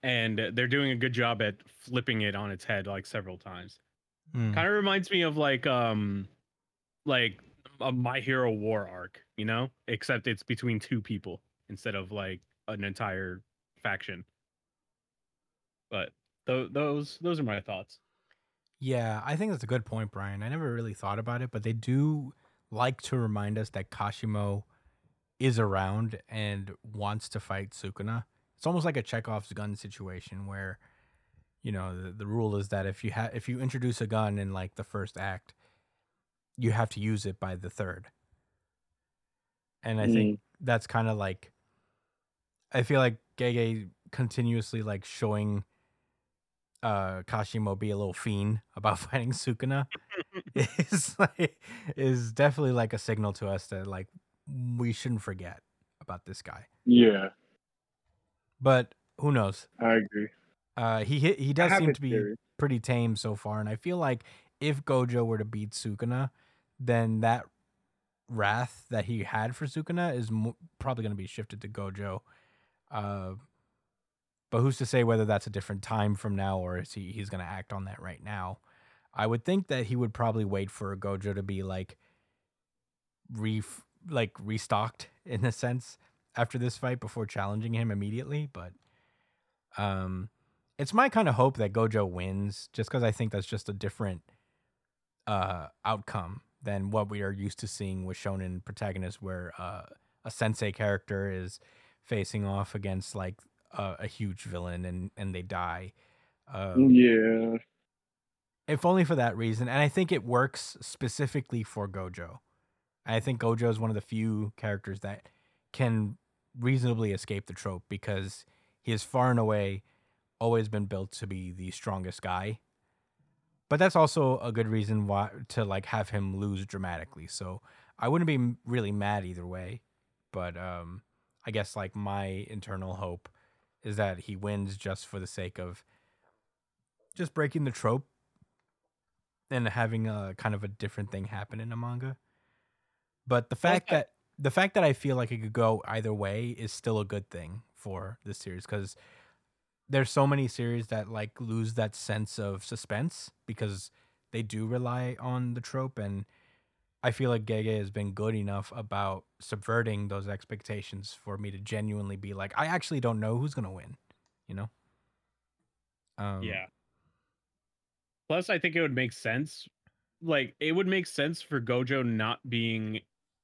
and they're doing a good job at flipping it on its head like several times. Mm. Kind of reminds me of like um, like a My Hero War arc, you know, except it's between two people instead of like an entire faction. But th- those those are my thoughts. Yeah, I think that's a good point, Brian. I never really thought about it, but they do like to remind us that Kashimo is around and wants to fight Sukuna. It's almost like a Chekhov's gun situation where, you know, the, the rule is that if you have if you introduce a gun in like the first act, you have to use it by the third. And I think that's kind of like I feel like Gege continuously like showing uh Kashimo be a little fiend about fighting Sukuna is like is definitely like a signal to us that like we shouldn't forget about this guy. Yeah, But who knows? I agree. Uh he hit, he does seem to be theory. pretty tame so far and I feel like if Gojo were to beat Sukuna, then that wrath that he had for Sukuna is mo- probably going to be shifted to Gojo. Uh but who's to say whether that's a different time from now or is he he's going to act on that right now? I would think that he would probably wait for Gojo to be like re like restocked in a sense after this fight before challenging him immediately, but um it's my kind of hope that Gojo wins just cuz I think that's just a different uh outcome than what we are used to seeing with shonen protagonists where uh a sensei character is facing off against like a, a huge villain and and they die. Um, Yeah, if only for that reason. And I think it works specifically for Gojo. I think Gojo is one of the few characters that can reasonably escape the trope because he has far and away always been built to be the strongest guy. But that's also a good reason why to like have him lose dramatically. So I wouldn't be really mad either way. But um I guess like my internal hope is that he wins just for the sake of just breaking the trope and having a kind of a different thing happen in a manga. But the fact Okay. that the fact that I feel like it could go either way is still a good thing for this series because there's so many series that like lose that sense of suspense because they do rely on the trope and I feel like Gege has been good enough about subverting those expectations for me to genuinely be like, I actually don't know who's gonna win, you know? Um, yeah. Plus, I think it would make sense. Like, it would make sense for Gojo not being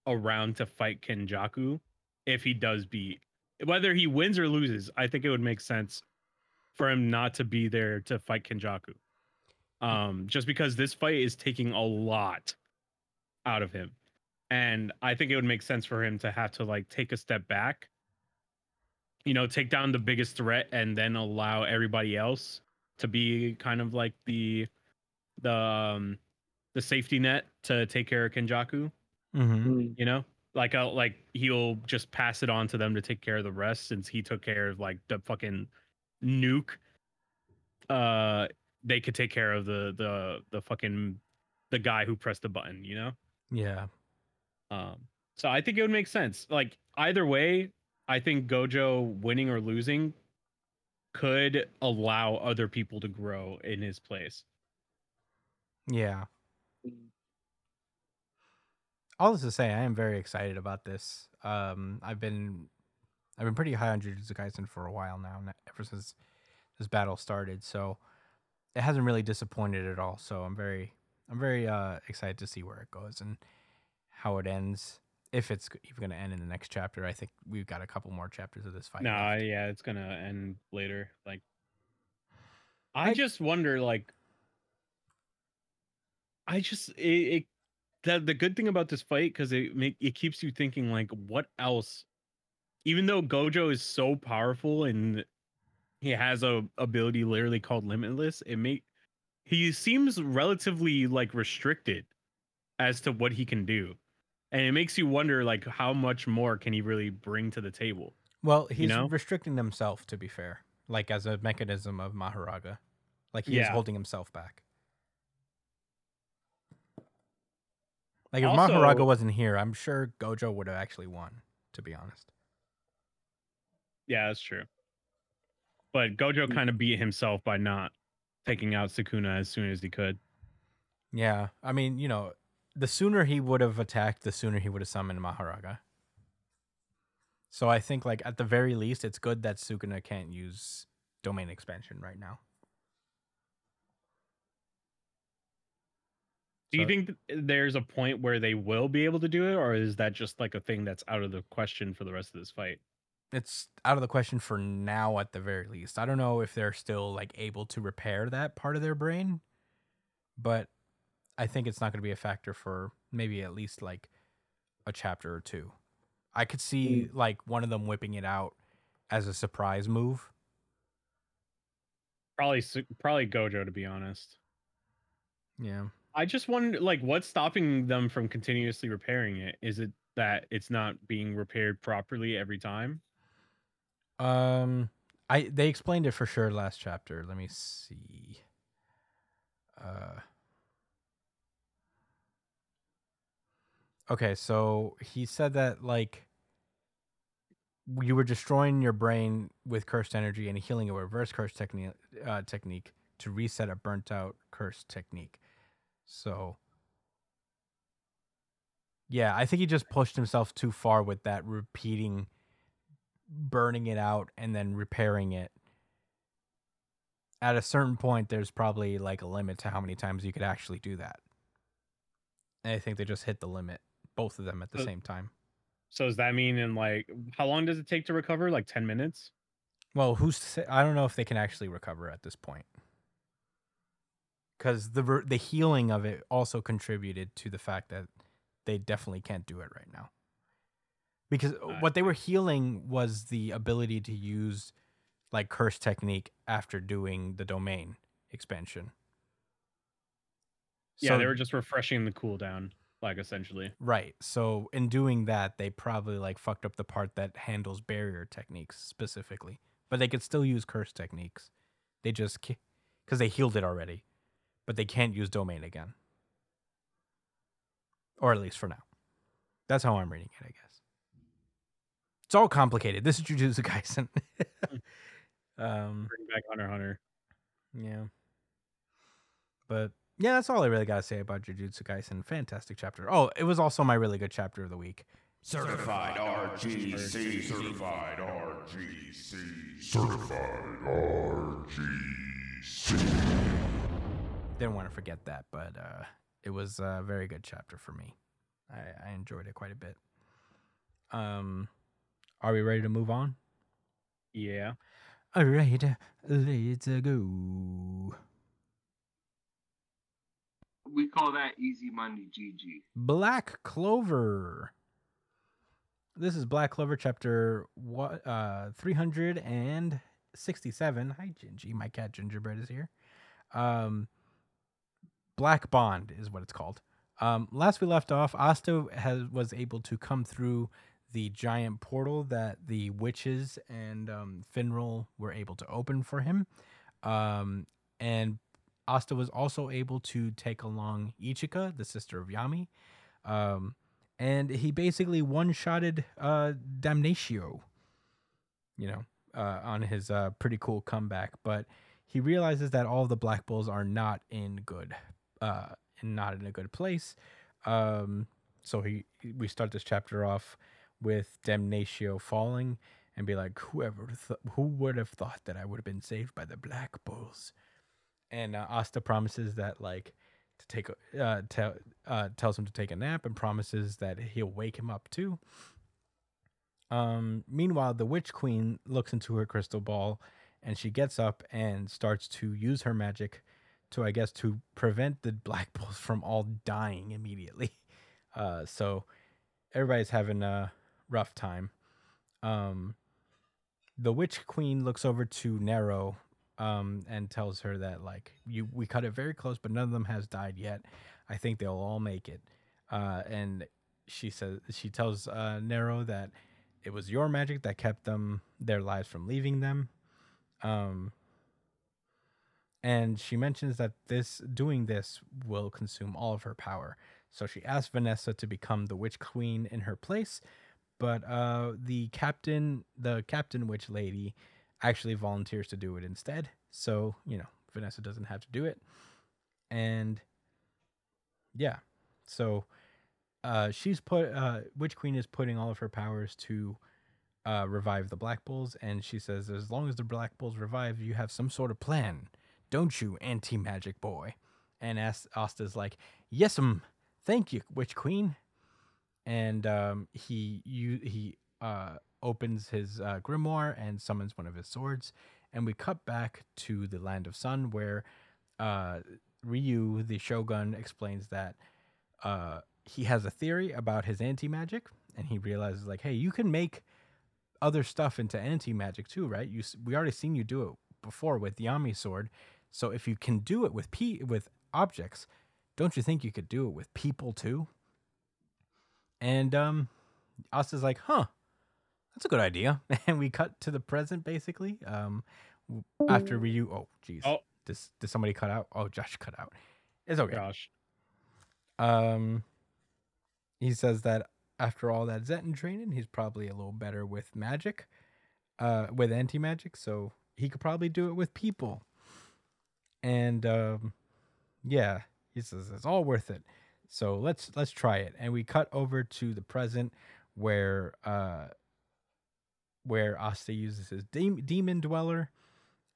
around to fight Kenjaku if he does beat. Whether he wins or loses, I think it would make sense for him not to be there to fight Kenjaku. Um, just because this fight is taking a lot out of him. And I think it would make sense for him to have to like take a step back, you know, take down the biggest threat and then allow everybody else to be kind of like the the um, the safety net to take care of Kenjaku, mhm. Mm. you know? Like uh, like he'll just pass it on to them to take care of the rest since he took care of like the fucking nuke. Uh they could take care of the the the fucking the guy who pressed the button, you know? Yeah. Um, so I think it would make sense. Like either way, I think Gojo winning or losing could allow other people to grow in his place. Yeah. All this to say, I am very excited about this. Um, I've been, I've been pretty high on Jujutsu Kaisen for a while now, ever since this battle started. So it hasn't really disappointed at all. So I'm very, I'm very uh, excited to see where it goes and how it ends. If it's even going to end in the next chapter, I think we've got a couple more chapters of this fight. No, left. yeah, it's gonna end later. Like I, I- just wonder, like, I just it, it the the good thing about this fight because it make it keeps you thinking like, what else? Even though Gojo is so powerful and he has a ability literally called Limitless, it make he seems relatively like restricted as to what he can do, and it makes you wonder like how much more can he really bring to the table? Well, he's know? restricting himself to be fair, like as a mechanism of Mahoraga. Like he is Yeah. holding himself back. Like if Also- Mahoraga wasn't here, I'm sure Gojo would have actually won, to be honest. Yeah, that's true. But Gojo kind of beat himself by not taking out Sukuna as soon as he could. Yeah. I mean, you know, the sooner he would have attacked, the sooner he would have summoned Mahoraga. So I think like at the very least it's good that Sukuna can't use domain expansion right now. Do you think there's a point where they will be able to do it, or is that just like a thing that's out of the question for the rest of this fight? it's out of the question for now at the very least. I don't know if they're still like able to repair that part of their brain, but I think it's not going to be a factor for maybe at least like a chapter or two. I could see mm. like one of them whipping it out as a surprise move. Probably, probably Gojo, to be honest. Yeah. I just wonder, like, what's stopping them from continuously repairing it? Is it that it's not being repaired properly every time? Um I they explained it for sure last chapter. Let me see. Uh Okay, so he said that like you were destroying your brain with cursed energy and healing a reverse curse technique uh, technique to reset a burnt out cursed technique. So yeah, I think he just pushed himself too far with that repeating burning it out and then repairing it. At a certain point, there's probably like a limit to how many times you could actually do that. And I think they just hit the limit, both of them at the Uh, same time. So does that mean in like how long does it take to recover? Like ten minutes? Well, who's? I don't know if they can actually recover at this point. Because the the healing of it also contributed to the fact that they definitely can't do it right now. Because I what they were healing was the ability to use like curse technique after doing the domain expansion. Yeah, they were just refreshing the cooldown, like essentially. Right. So in doing that, they probably like fucked up the part that handles barrier techniques specifically. But they could still use curse techniques. They just because they healed it already, but they can't use domain again. Or at least for now. That's how I'm reading it, I guess. It's all complicated. This is Jujutsu Kaisen. um, Bring back Hunter Hunter. yeah. But yeah, that's all I really got to say about Jujutsu Kaisen. Fantastic chapter. Oh, it was also my really good chapter of the week. Certified RGC. Certified RGC. Certified RGC. Didn't want to forget that, but uh, it was a very good chapter for me. I, I enjoyed it quite a bit. Um, are we ready to move on? Yeah. All right, let's uh, go. We call that easy money, GG. Black Clover. This is Black Clover chapter what uh 367. Hi Gingy, my cat Gingerbread is here. Um Black Bond is what it's called. Um last we left off, Asta has was able to come through the giant portal that the witches and um Finral were able to open for him. Um and Asta was also able to take along Ichika, the sister of Yami. Um, and he basically one-shotted uh, Damnatio, you know, uh, on his uh, pretty cool comeback. But he realizes that all the Black Bulls are not in good, uh, and not in a good place. Um, so he, we start this chapter off with Damnatio falling and be like, whoever, th- who would have thought that I would have been saved by the Black Bulls? and uh, Asta promises that like to take a uh, tell uh, tells him to take a nap and promises that he'll wake him up too. Um, meanwhile, the Witch Queen looks into her crystal ball and she gets up and starts to use her magic to, I guess, to prevent the Black Bulls from all dying immediately. Uh, so everybody's having a rough time. Um, the Witch Queen looks over to Nero um, and tells her that like you we cut it very close, but none of them has died yet. I think they'll all make it. Uh, and she says she tells uh, Nero that it was your magic that kept them their lives from leaving them. Um, and she mentions that this doing this will consume all of her power. So she asks Vanessa to become the witch queen in her place, but uh, the captain, the captain witch lady, actually volunteers to do it instead. So you know Vanessa doesn't have to do it, and yeah, so uh, she's put uh, witch queen is putting all of her powers to uh, revive the black bulls, and she says as long as the black bulls revive, you have some sort of plan, don't you, anti magic boy? And As- Asta's like, yes, um, thank you, witch queen. And um, he you he uh, opens his uh, grimoire and summons one of his swords, and we cut back to the land of sun where uh, Ryu, the shogun, explains that uh, he has a theory about his anti magic, and he realizes like, hey, you can make other stuff into anti magic too, right? You we already seen you do it before with the Yami sword, so if you can do it with p with objects, don't you think you could do it with people too? And um, Asta's like, huh, that's a good idea. And we cut to the present basically. Um, after Ryu, oh, jeez, Oh. did, did somebody cut out? Oh, Josh cut out. It's okay. Gosh. Um, he says that after all that Zenton training, he's probably a little better with magic, uh, with anti magic. So he could probably do it with people. And um, yeah, he says it's all worth it. So let's let's try it. And we cut over to the present where uh, where Asta uses his de- demon dweller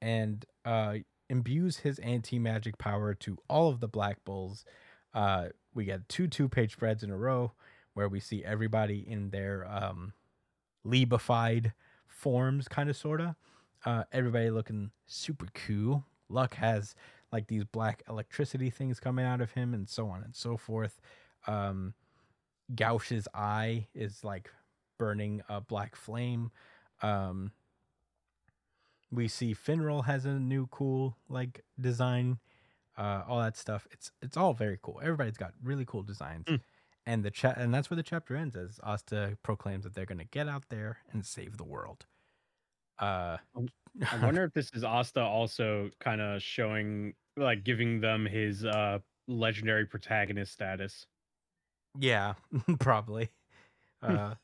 and uh, imbues his anti magic power to all of the Black Bulls. Uh, we get two two page spreads in a row where we see everybody in their um, Libified forms, kind of sorta. Uh, everybody looking super cool. Luck has like these black electricity things coming out of him, and so on and so forth. Um, Gauche's eye is like burning a black flame. Um, we see Finral has a new cool like design, uh, all that stuff. It's it's all very cool. Everybody's got really cool designs, Mm. and the chat and that's where the chapter ends as Asta proclaims that they're gonna get out there and save the world. Uh, I wonder if this is Asta also kind of showing, like, giving them his uh legendary protagonist status. Yeah, probably. Uh,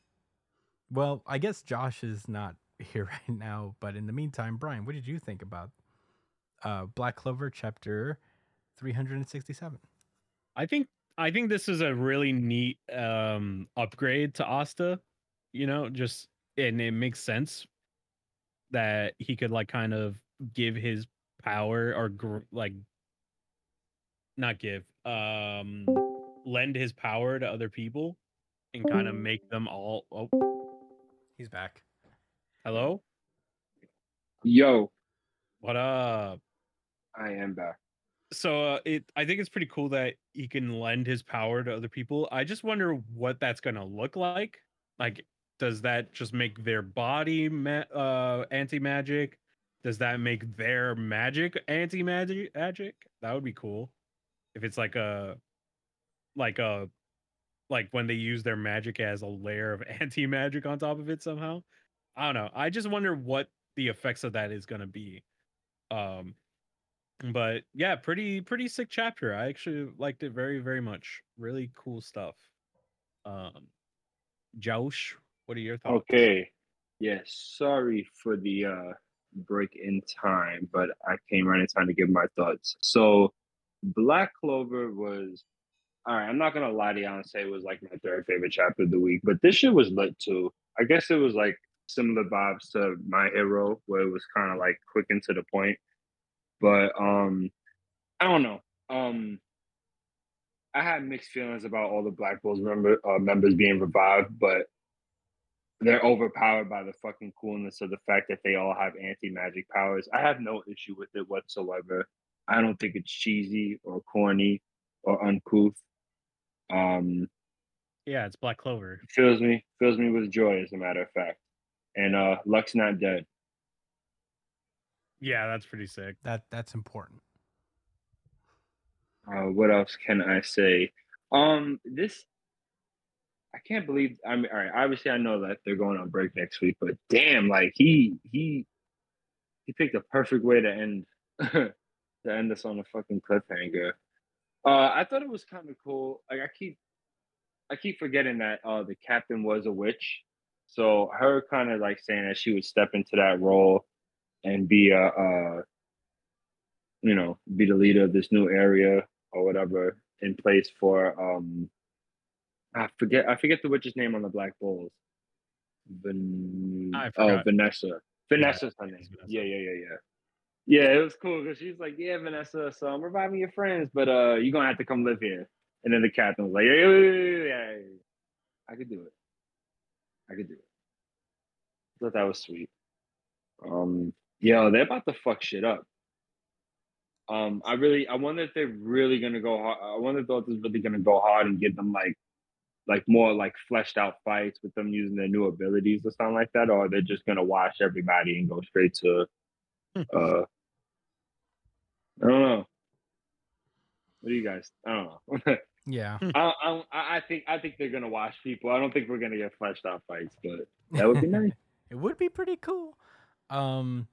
well, I guess Josh is not here right now, but in the meantime, Brian, what did you think about uh, Black Clover chapter 367? I think I think this is a really neat um upgrade to Asta. You know, just and it makes sense that he could like kind of give his power or gr- like not give um lend his power to other people and kind of make them all oh. He's back. hello? Yo, what up? I am back. so uh, it i think it's pretty cool that he can lend his power to other people. I just wonder what that's going to look like. Like does that just make their body ma- uh anti-magic? Does that make their magic anti-magic magic? That would be cool. If it's like a like a like when they use their magic as a layer of anti-magic on top of it somehow? I don't know. I just wonder what the effects of that is going to be. Um but yeah pretty pretty sick chapter. I actually liked it very very much. Really cool stuff. Um josh what are your thoughts Okay. Yes. sorry for the uh break in time, but I came right in time to give my thoughts. So Black Clover was all right, I'm not gonna lie to you and say it was like my third favorite chapter of the week, but this shit was lit too. I guess it was like similar vibes to My Hero, where it was kind of like quick and to the point. But um I don't know. Um I had mixed feelings about all the Black Bulls member uh, members being revived, but they're overpowered by the fucking coolness of the fact that they all have anti magic powers. I have no issue with it whatsoever. I don't think it's cheesy or corny or uncouth. Um, Yeah, it's Black Clover. fills me fills me with joy, as a matter of fact. And uh, Luck's not dead. Yeah, that's pretty sick. That that's important. Uh, what else can I say? Um, this I can't believe. I mean, all right. Obviously, I know that they're going on break next week, but damn, like he he he picked a perfect way to end to end us on a fucking cliffhanger. Uh, I thought it was kind of cool. Like I keep I keep forgetting that uh the captain was a witch, so her kind of like saying that she would step into that role and be a uh you know be the leader of this new area or whatever in place for um I forget I forget the witch's name on the Black Bulls. Van- oh. Vanessa. Vanessa's her name. Vanessa. Yeah, yeah, yeah, yeah. Yeah, it was cool because she's like, "Yeah, Vanessa, so I'm reviving your friends, but uh, you're gonna have to come live here." And then the captain was like, "Yeah, yeah, yeah, yeah, yeah, yeah. I could do it. I could do it." I thought that was sweet. Um, yo, they're about to fuck shit up. Um, I really, I wonder if they're really gonna go hard. I wonder if they're really gonna go hard and get them like, like more like fleshed out fights with them using their new abilities or something like that, or they're just gonna wash everybody and go straight to, uh, I don't know. What do you guys? I don't know. Yeah. I, I, I think I think they're gonna wash people. I don't think we're gonna get fleshed out fights, but that would be nice. it would be pretty cool. Um,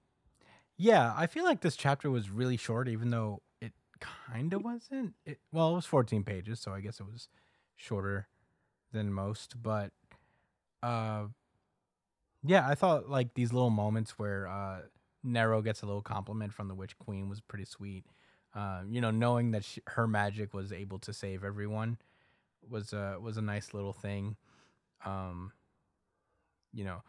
yeah, I feel like this chapter was really short, even though it kind of wasn't. It, well, it was 14 pages, so I guess it was shorter than most. But uh, yeah, I thought like these little moments where uh, Nero gets a little compliment from the Witch Queen was pretty sweet. Uh, you know, knowing that she, her magic was able to save everyone was a was a nice little thing. Um, you know,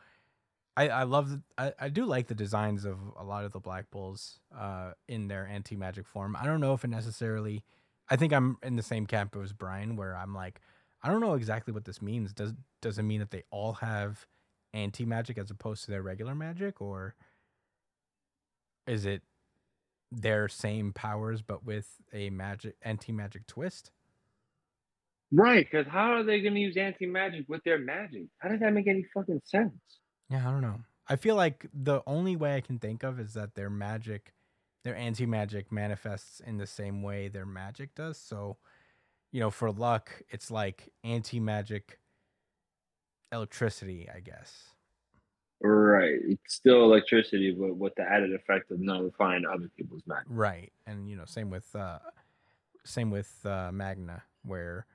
I I love the, I I do like the designs of a lot of the Black Bulls uh in their anti magic form. I don't know if it necessarily. I think I'm in the same camp as Brian, where I'm like, I don't know exactly what this means. Does does it mean that they all have anti magic as opposed to their regular magic, or is it their same powers but with a magic anti magic twist? Right, because how are they gonna use anti magic with their magic? How does that make any fucking sense? Yeah, I don't know. I feel like the only way I can think of is that their magic, their anti magic manifests in the same way their magic does. So, you know, for luck, it's like anti magic electricity, I guess. Right, it's still electricity, but with the added effect of nullifying other people's magic. Right. And, you know, same with, uh, same with uh, Magna, where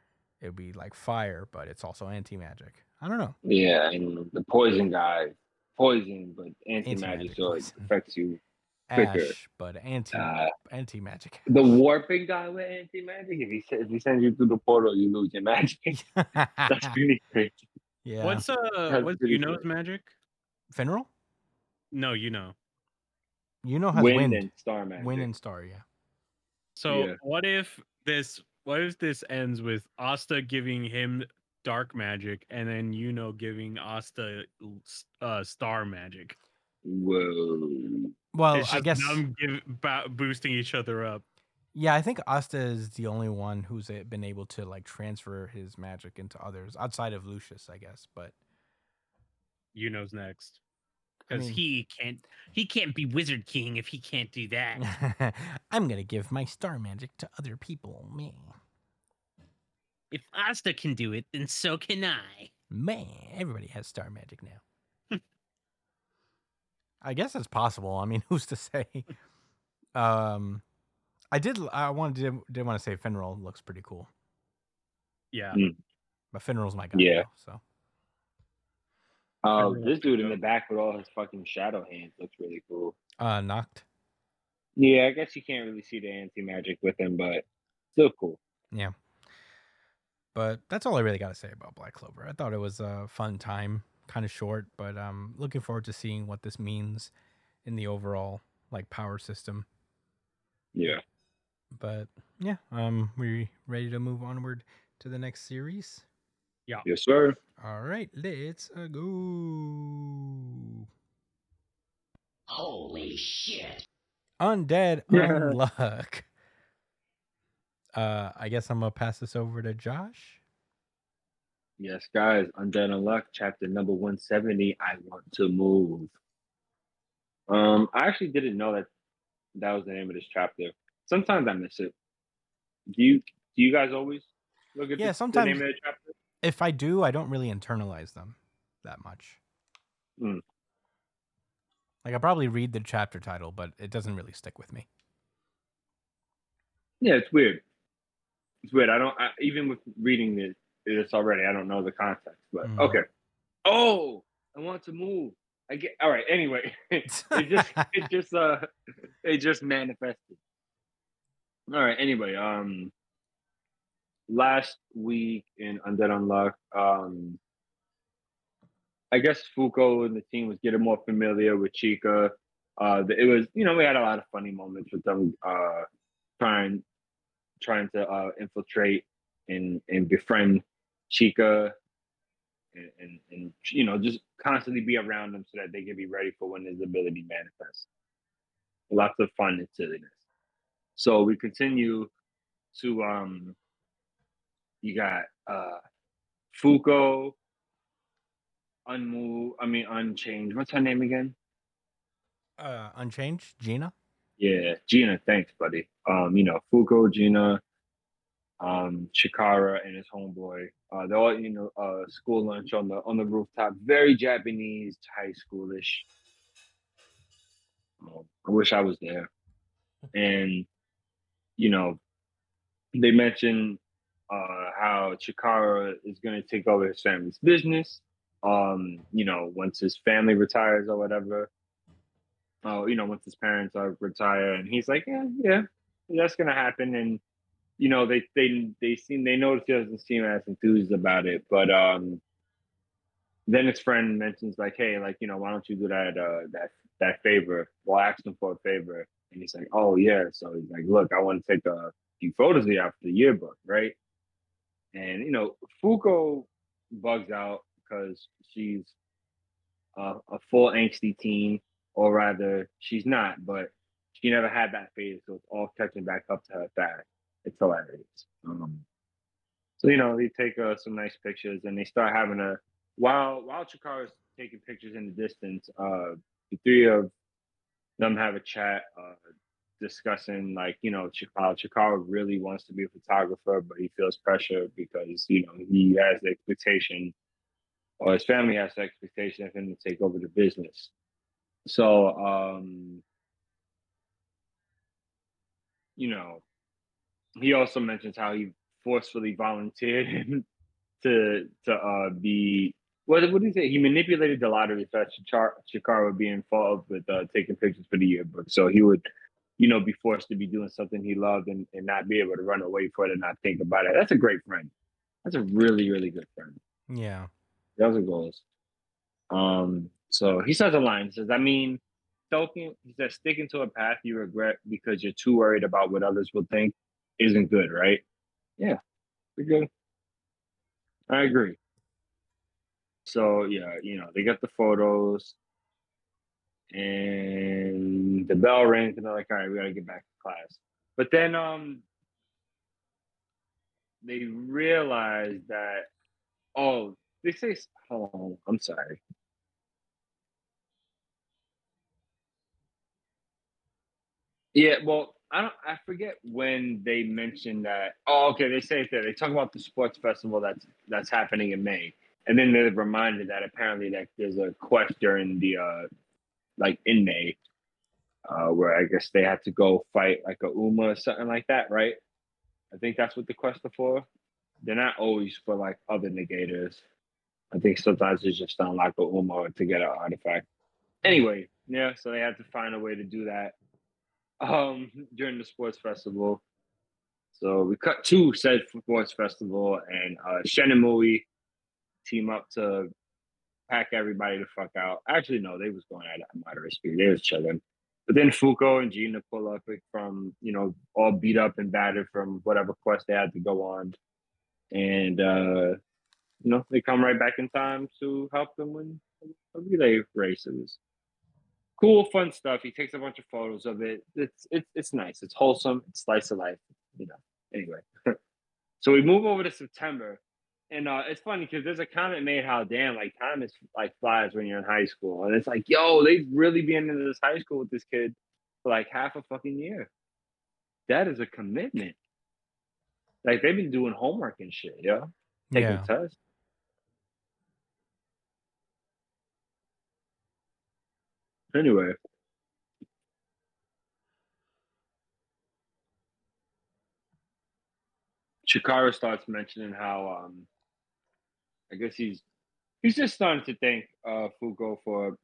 it would be like fire, but it's also anti magic. I don't know. Yeah, and the poison guy, poison, but anti magic, so it affects you quicker. Ash, but anti Uh, anti magic. The warping guy with anti magic, if he sa- if he sends you through the portal, you lose your magic. That's pretty crazy. yeah. What's uh That's what's Yuno's magic? Finral? No, Yuno. You know has Wind, wind. and star magic. Wind and star, yeah. So Yeah. what if this what if this ends with Asta giving him dark magic and then you know giving Asta uh star magic? Whoa. Well, I guess them give, ba- boosting each other up. yeah, I think Asta is the only one who's eh, been able to like transfer his magic into others outside of Lucius, I guess. But Yuno's next. I Because mean- he can't he can't be Wizard King if he can't do that. I'm gonna give my star magic to other people. Me, if Asta can do it, then so can I. man, everybody has star magic now. I guess it's possible. I mean, who's to say? Um, I did. I wanted to did want to say Finral looks pretty cool, Yeah. but Finral's my guy. Yeah. now, so Oh, Everyone's this dude in the back with all his fucking shadow hands looks really cool. uh, knocked. Yeah, I guess you can't really see the anti magic with him, but still cool. Yeah. But that's all I really got to say about Black Clover. I thought it was a fun time, kind of short, but I'm looking forward to seeing what this means in the overall like power system. Yeah. But yeah, um we ready to move onward to the next series? Yeah. Yes, sir. All right, let's uh, go. Holy shit. Undead Yeah. Unluck. Uh, I guess I'm gonna pass this over to Josh. Yes, guys. Undead Unluck, chapter number 170. I want to move. Um, I actually didn't know that that was the name of this chapter. Sometimes I miss it. Do you do you guys always look at Yeah, the, sometimes- the name of the chapter? If I do, I don't really internalize them that much. Hmm. Like I probably read the chapter title, but it doesn't really stick with me. Yeah, it's weird. It's weird. I don't I, even with reading this, this already. I don't know the context, but Mhm. okay. Oh, I want to move. I get all right. Anyway, it just it just uh it just manifested. All right. Anyway, um, last week in Undead Unluck, um, I guess Fuko and the team was getting more familiar with Chica. Uh, it was you know we had a lot of funny moments with them uh trying trying to uh infiltrate and and befriend Chica and, and, and you know just constantly be around them so that they can be ready for when his ability manifests. Lots of fun and silliness. So we continue to um you got uh Fuko, Unmove, I mean Unchanged. What's her name again? Uh, Unchanged, Gina. Yeah, Gina, thanks, buddy. Um, you know, Fuko, Gina, um, Chikara and his homeboy. Uh, they're all, you know, uh, school lunch on the on the rooftop. Very Japanese, high schoolish. I wish I was there. And you know, they mentioned uh, how Chikara is going to take over his family's business. Um, you know, once his family retires or whatever. Oh, you know, once his parents are retire, and he's like, yeah, yeah, that's gonna happen. And you know, they they they seem they notice he doesn't seem as enthused about it, but um, then his friend mentions like, hey, like you know, why don't you do that uh that that favor? Well, ask him for a favor, and he's like, oh yeah. So he's like, look, I want to take a few photos of you after the yearbook, right? And you know, Fuko bugs out because she's a, a full angsty teen, or rather, she's not, but she never had that phase, so it's all catching back up to her back. It's hilarious. Um, so you know, they take uh, some nice pictures, and they start having a while while Chikara's taking pictures in the distance. Uh, the three of them have a chat, uh, discussing like you know Chikara. Chikara really wants to be a photographer, but he feels pressure because you know he has the expectation, or his family has the expectation of him to take over the business. So, um, you know, he also mentions how he forcefully volunteered him to to uh, be what what did he say? He manipulated the lottery so that Chikara, Chikara would be involved with uh, taking pictures for the yearbook. So he would, you know, be forced to be doing something he loved and, and not be able to run away for it and not think about it. That's a great friend. That's a really, really good friend. Yeah. Those are goals. Um, so he says a line. He says, I mean, sticking, he says, sticking to a path you regret because you're too worried about what others will think isn't good, right? Yeah, pretty good. I agree. So yeah, you know, they get the photos and the bell rings and they're like, all right, we gotta get back to class. But then um they realize that oh, they say on, I'm sorry. Yeah, well, I don't. I forget when they mentioned that. Oh, okay. They say it there. They talk about the sports festival that's that's happening in May, and then they're reminded that apparently that there's a quest during the uh, like in May, uh, where I guess they had to go fight like a Uma or something like that, right? I think that's what the quest are for. They're not always for like other negators. I think sometimes it's just to unlock a Uma to get an artifact. Anyway, yeah. So they had to find a way to do that um during the sports festival. So we cut to said sports festival and uh Shenmue team up to pack everybody the fuck out. Actually, no, they was going at a moderate speed. They was chilling. But then Fuko and Gina pull up from, you know, all beat up and battered from whatever quest they had to go on. And uh you know, they come right back in time to help them win a relay race. Cool, fun stuff. He takes a bunch of photos of it. It's it's it's nice. It's wholesome. It's slice of life. You know. Anyway, so we move over to September, and uh, it's funny because there's a comment made how damn like time is like flies when you're in high school, and it's like yo, they've really been into this high school with this kid for like half a fucking year. That is a commitment. Like they've been doing homework and shit, yo. Taking Yeah. tests. Anyway. Chikara starts mentioning how um I guess he's he's just starting to thank uh Fuko for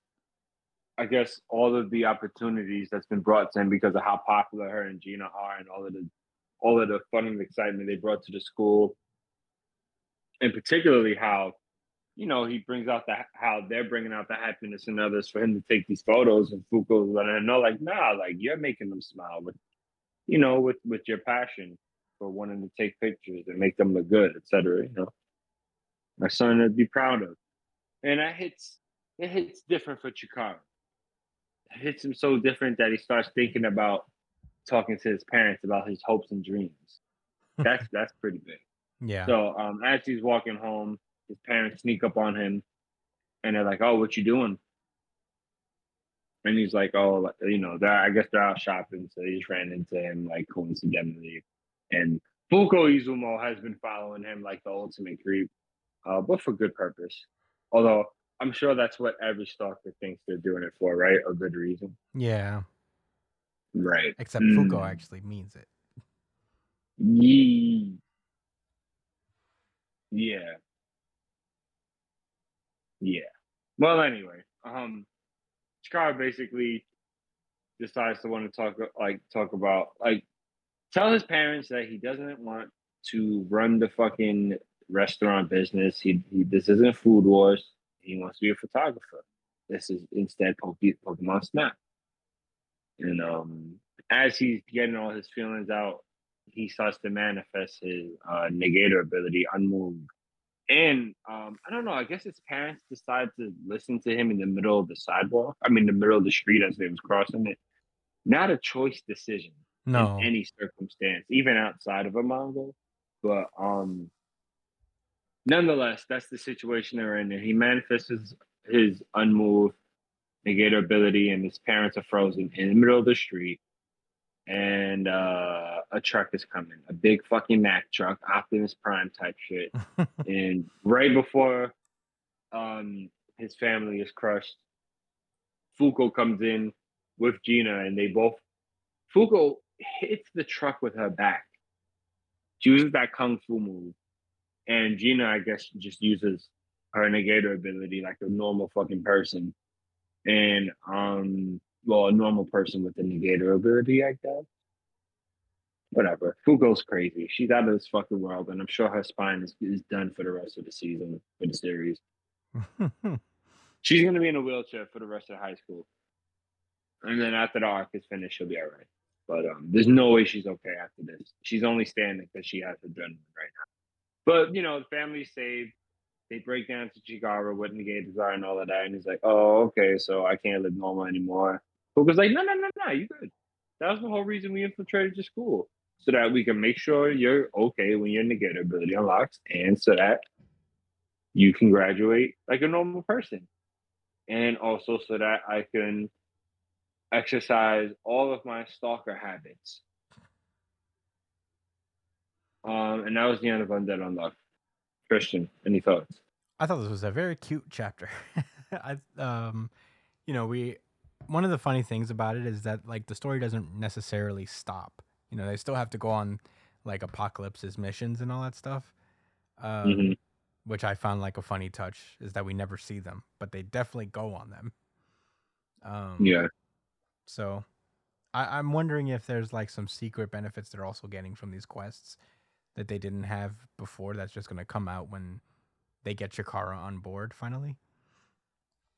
I guess all of the opportunities that's been brought to him because of how popular her and Gina are and all of the all of the fun and excitement they brought to the school. And particularly how you know, he brings out the how they're bringing out the happiness in others for him to take these photos, and Fuko's letting him know, like, nah, like you're making them smile with, you know, with with your passion for wanting to take pictures and make them look good, etc. You know, my son to be proud of, and that hits it hits different for Chikara. It hits him so different that he starts thinking about talking to his parents about his hopes and dreams. That's that's pretty big. Yeah. So um, as he's walking home, his parents sneak up on him, and they're like, "Oh, what you doing?" And he's like, "Oh, you know, they're, I guess they're out shopping." So he just ran into him like coincidentally, and Fuko Izumo has been following him like the ultimate creep, uh, but for good purpose. Although I'm sure that's what every stalker thinks they're doing it for, right? A good reason, yeah. right? Except Fuko Mm. actually means it. Yee. Yeah. Yeah. Well, anyway, um, Scar basically decides to want to talk, like, talk about, like, tell his parents that he doesn't want to run the fucking restaurant business. He, he this isn't Food Wars. He wants to be a photographer. This is instead Poke, Pokemon Snap. And um, as he's getting all his feelings out, he starts to manifest his uh, negator ability, unmoved. And um, I don't know. I guess his parents decide to listen to him in the middle of the sidewalk. I mean, the middle of the street as they was crossing it. Not a choice decision No. in any circumstance, even outside of a manga. But um, nonetheless, that's the situation they're in. And he manifests his, his unmoved negator ability, and his parents are frozen in the middle of the street. And uh, a truck is coming, a big fucking Mack truck, Optimus Prime type shit. and right before um, his family is crushed, Fuko comes in with Gina, and they both Fuko hits the truck with her back. She uses that kung fu move, and Gina, I guess, just uses her negator ability like a normal fucking person, and um, well, a normal person with the negator ability, I guess. Whatever. Fuko's crazy. She's out of this fucking world, and I'm sure her spine is, is done for the rest of the season for the series. She's gonna be in a wheelchair for the rest of high school, and then after the arc is finished, she'll be all right. But um, there's no way she's okay after this. She's only standing because she has adrenaline right now. But you know, the family's saved. They break down to Chikara what negators are and all of that, and he's like, "Oh, okay, so I can't live normal anymore." Fuko's like, "No, no, no, no, you good. That was the whole reason we infiltrated your school, so that we can make sure you're okay when your negator ability unlocks, and so that you can graduate like a normal person, and also so that I can." exercise all of my stalker habits. Um, and that was the end of Undead Unluck. Christian, any thoughts? I thought this was a very cute chapter. I um, you know, we one of the funny things about it is that like the story doesn't necessarily stop. You know, they still have to go on like Apocalypse's missions and all that stuff. Um, Mhm. which I found like a funny touch is that we never see them, but they definitely go on them. Um, Yeah. So I, I'm wondering if there's like some secret benefits they're also getting from these quests that they didn't have before that's just gonna come out when they get Chikara on board finally.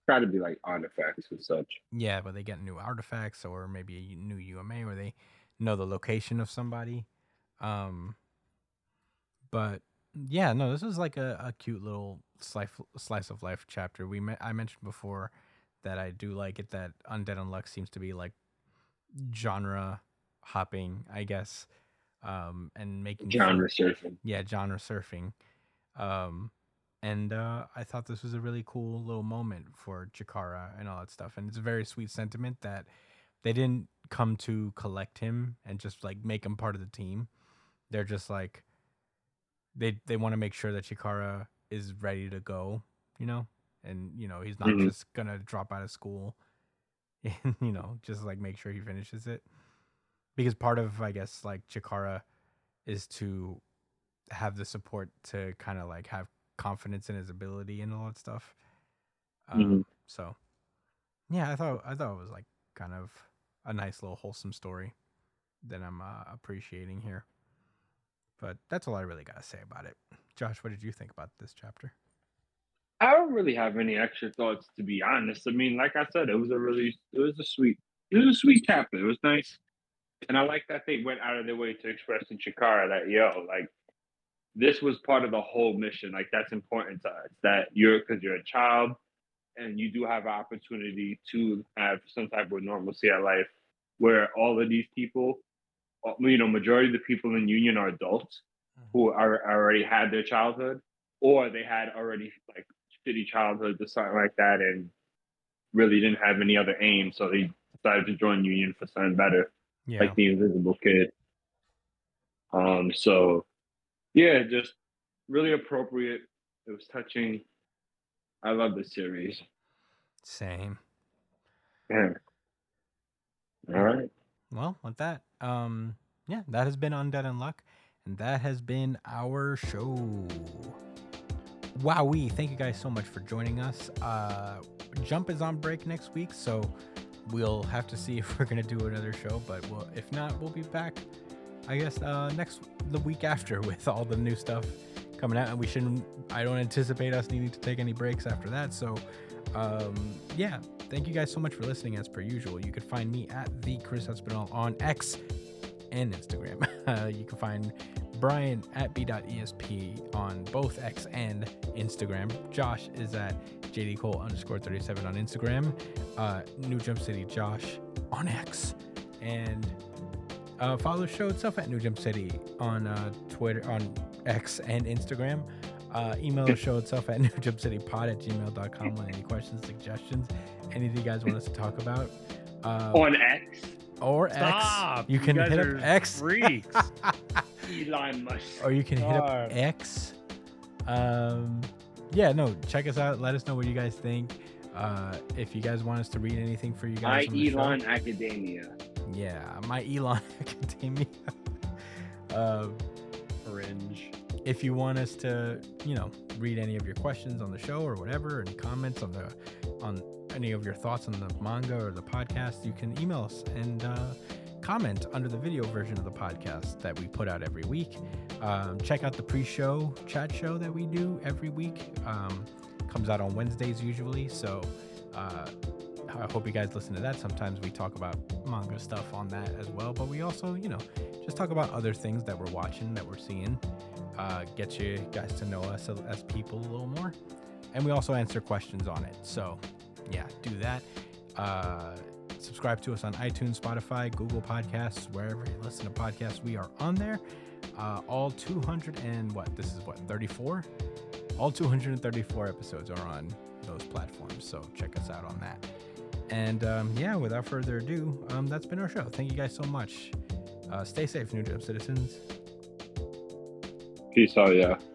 Try to be like artifacts and such. Yeah, but they get new artifacts or maybe a new UMA or they know the location of somebody. Um but yeah, no, this was like a, a cute little slice slice of life chapter. We me- I mentioned before that I do like it that Undead Unluck seems to be like genre hopping, I guess, um, and making Genre surfing. yeah, genre surfing. Um, and uh, I thought this was a really cool little moment for Chikara and all that stuff. And it's a very sweet sentiment that they didn't come to collect him and just like make him part of the team. They're just like they they want to make sure that Chikara is ready to go, you know, and you know he's not Mhm. just gonna drop out of school, and you know just like make sure he finishes it, because part of I guess like Chikara is to have the support to kind of like have confidence in his ability and all that stuff. Um, Mhm. So, yeah, I thought I thought it was like kind of a nice little wholesome story that I'm uh, appreciating here. But that's all I really got to say about it. Josh, what did you think about this chapter? I don't really have any extra thoughts to be honest. I mean, like I said, it was a really it was a sweet it was a sweet chapter. It was nice. And I like that they went out of their way to express in Chikara that yo, like this was part of the whole mission. Like that's important to us. That you're because you're a child and you do have an opportunity to have some type of normalcy at life where all of these people, uh, you know, majority of the people in Union are adults who are already had their childhood or they had already like shitty childhoods or something like that and really didn't have any other aim. So they decided to join Union for something better, Yeah. like the Invisible Kid. Um, so yeah, just really appropriate. It was touching. I love this series. Same. Yeah. All right. Well, with that, um, yeah, that has been Undead Unluck, and that has been our show. Wowee! Thank you guys so much for joining us. Uh, Jump is on break next week, so we'll have to see if we're gonna do another show. But we'll, if not, we'll be back. I guess uh, next the week after with all the new stuff coming out, and we shouldn't. I don't anticipate us needing to take any breaks after that. So, um, yeah, thank you guys so much for listening. As per usual, you can find me at the Chris Espinal on X and Instagram. Uh, you can find Brian at b.esp on both X and Instagram. Josh is at JD Cole underscore 37 on Instagram. Uh, New Jump City Josh on X. And uh, follow the show itself at New Jump City on uh, Twitter, on X and Instagram. Uh, email the show itself at newjumpcitypod at gmail.com with any questions, suggestions, anything you guys want us to talk about. Uh, On X, or Stop. X. You can guys hit up X. Freaks. Elon Musk. or you can hit up X. Um, yeah, no, check us out. Let us know what you guys think. Uh, if you guys want us to read anything for you guys, on the show. Elon Academia. yeah, my Elon Academia. uh, Cringe. If you want us to, you know, read any of your questions on the show or whatever, any comments on the on any of your thoughts on the manga or the podcast, you can email us and uh, comment under the video version of the podcast that we put out every week. Um, check out the pre-show chat show that we do every week. Um, comes out on Wednesdays usually, so. Uh, I hope you guys listen to that. Sometimes we talk about manga stuff on that as well, but we also, you know, just talk about other things that we're watching, that we're seeing uh, get you guys to know us as, people a little more. And we also answer questions on it. So, yeah, do that. Uh, subscribe to us on iTunes, Spotify, Google Podcasts, wherever you listen to podcasts. We are on there. Uh, all 200 and what? This is what, 34? All 234 episodes are on those platforms. So, check us out on that. And um, yeah, without further ado, um, that's been our show. Thank you guys so much. Uh, stay safe, New Jump citizens. Peace out, oh, yeah.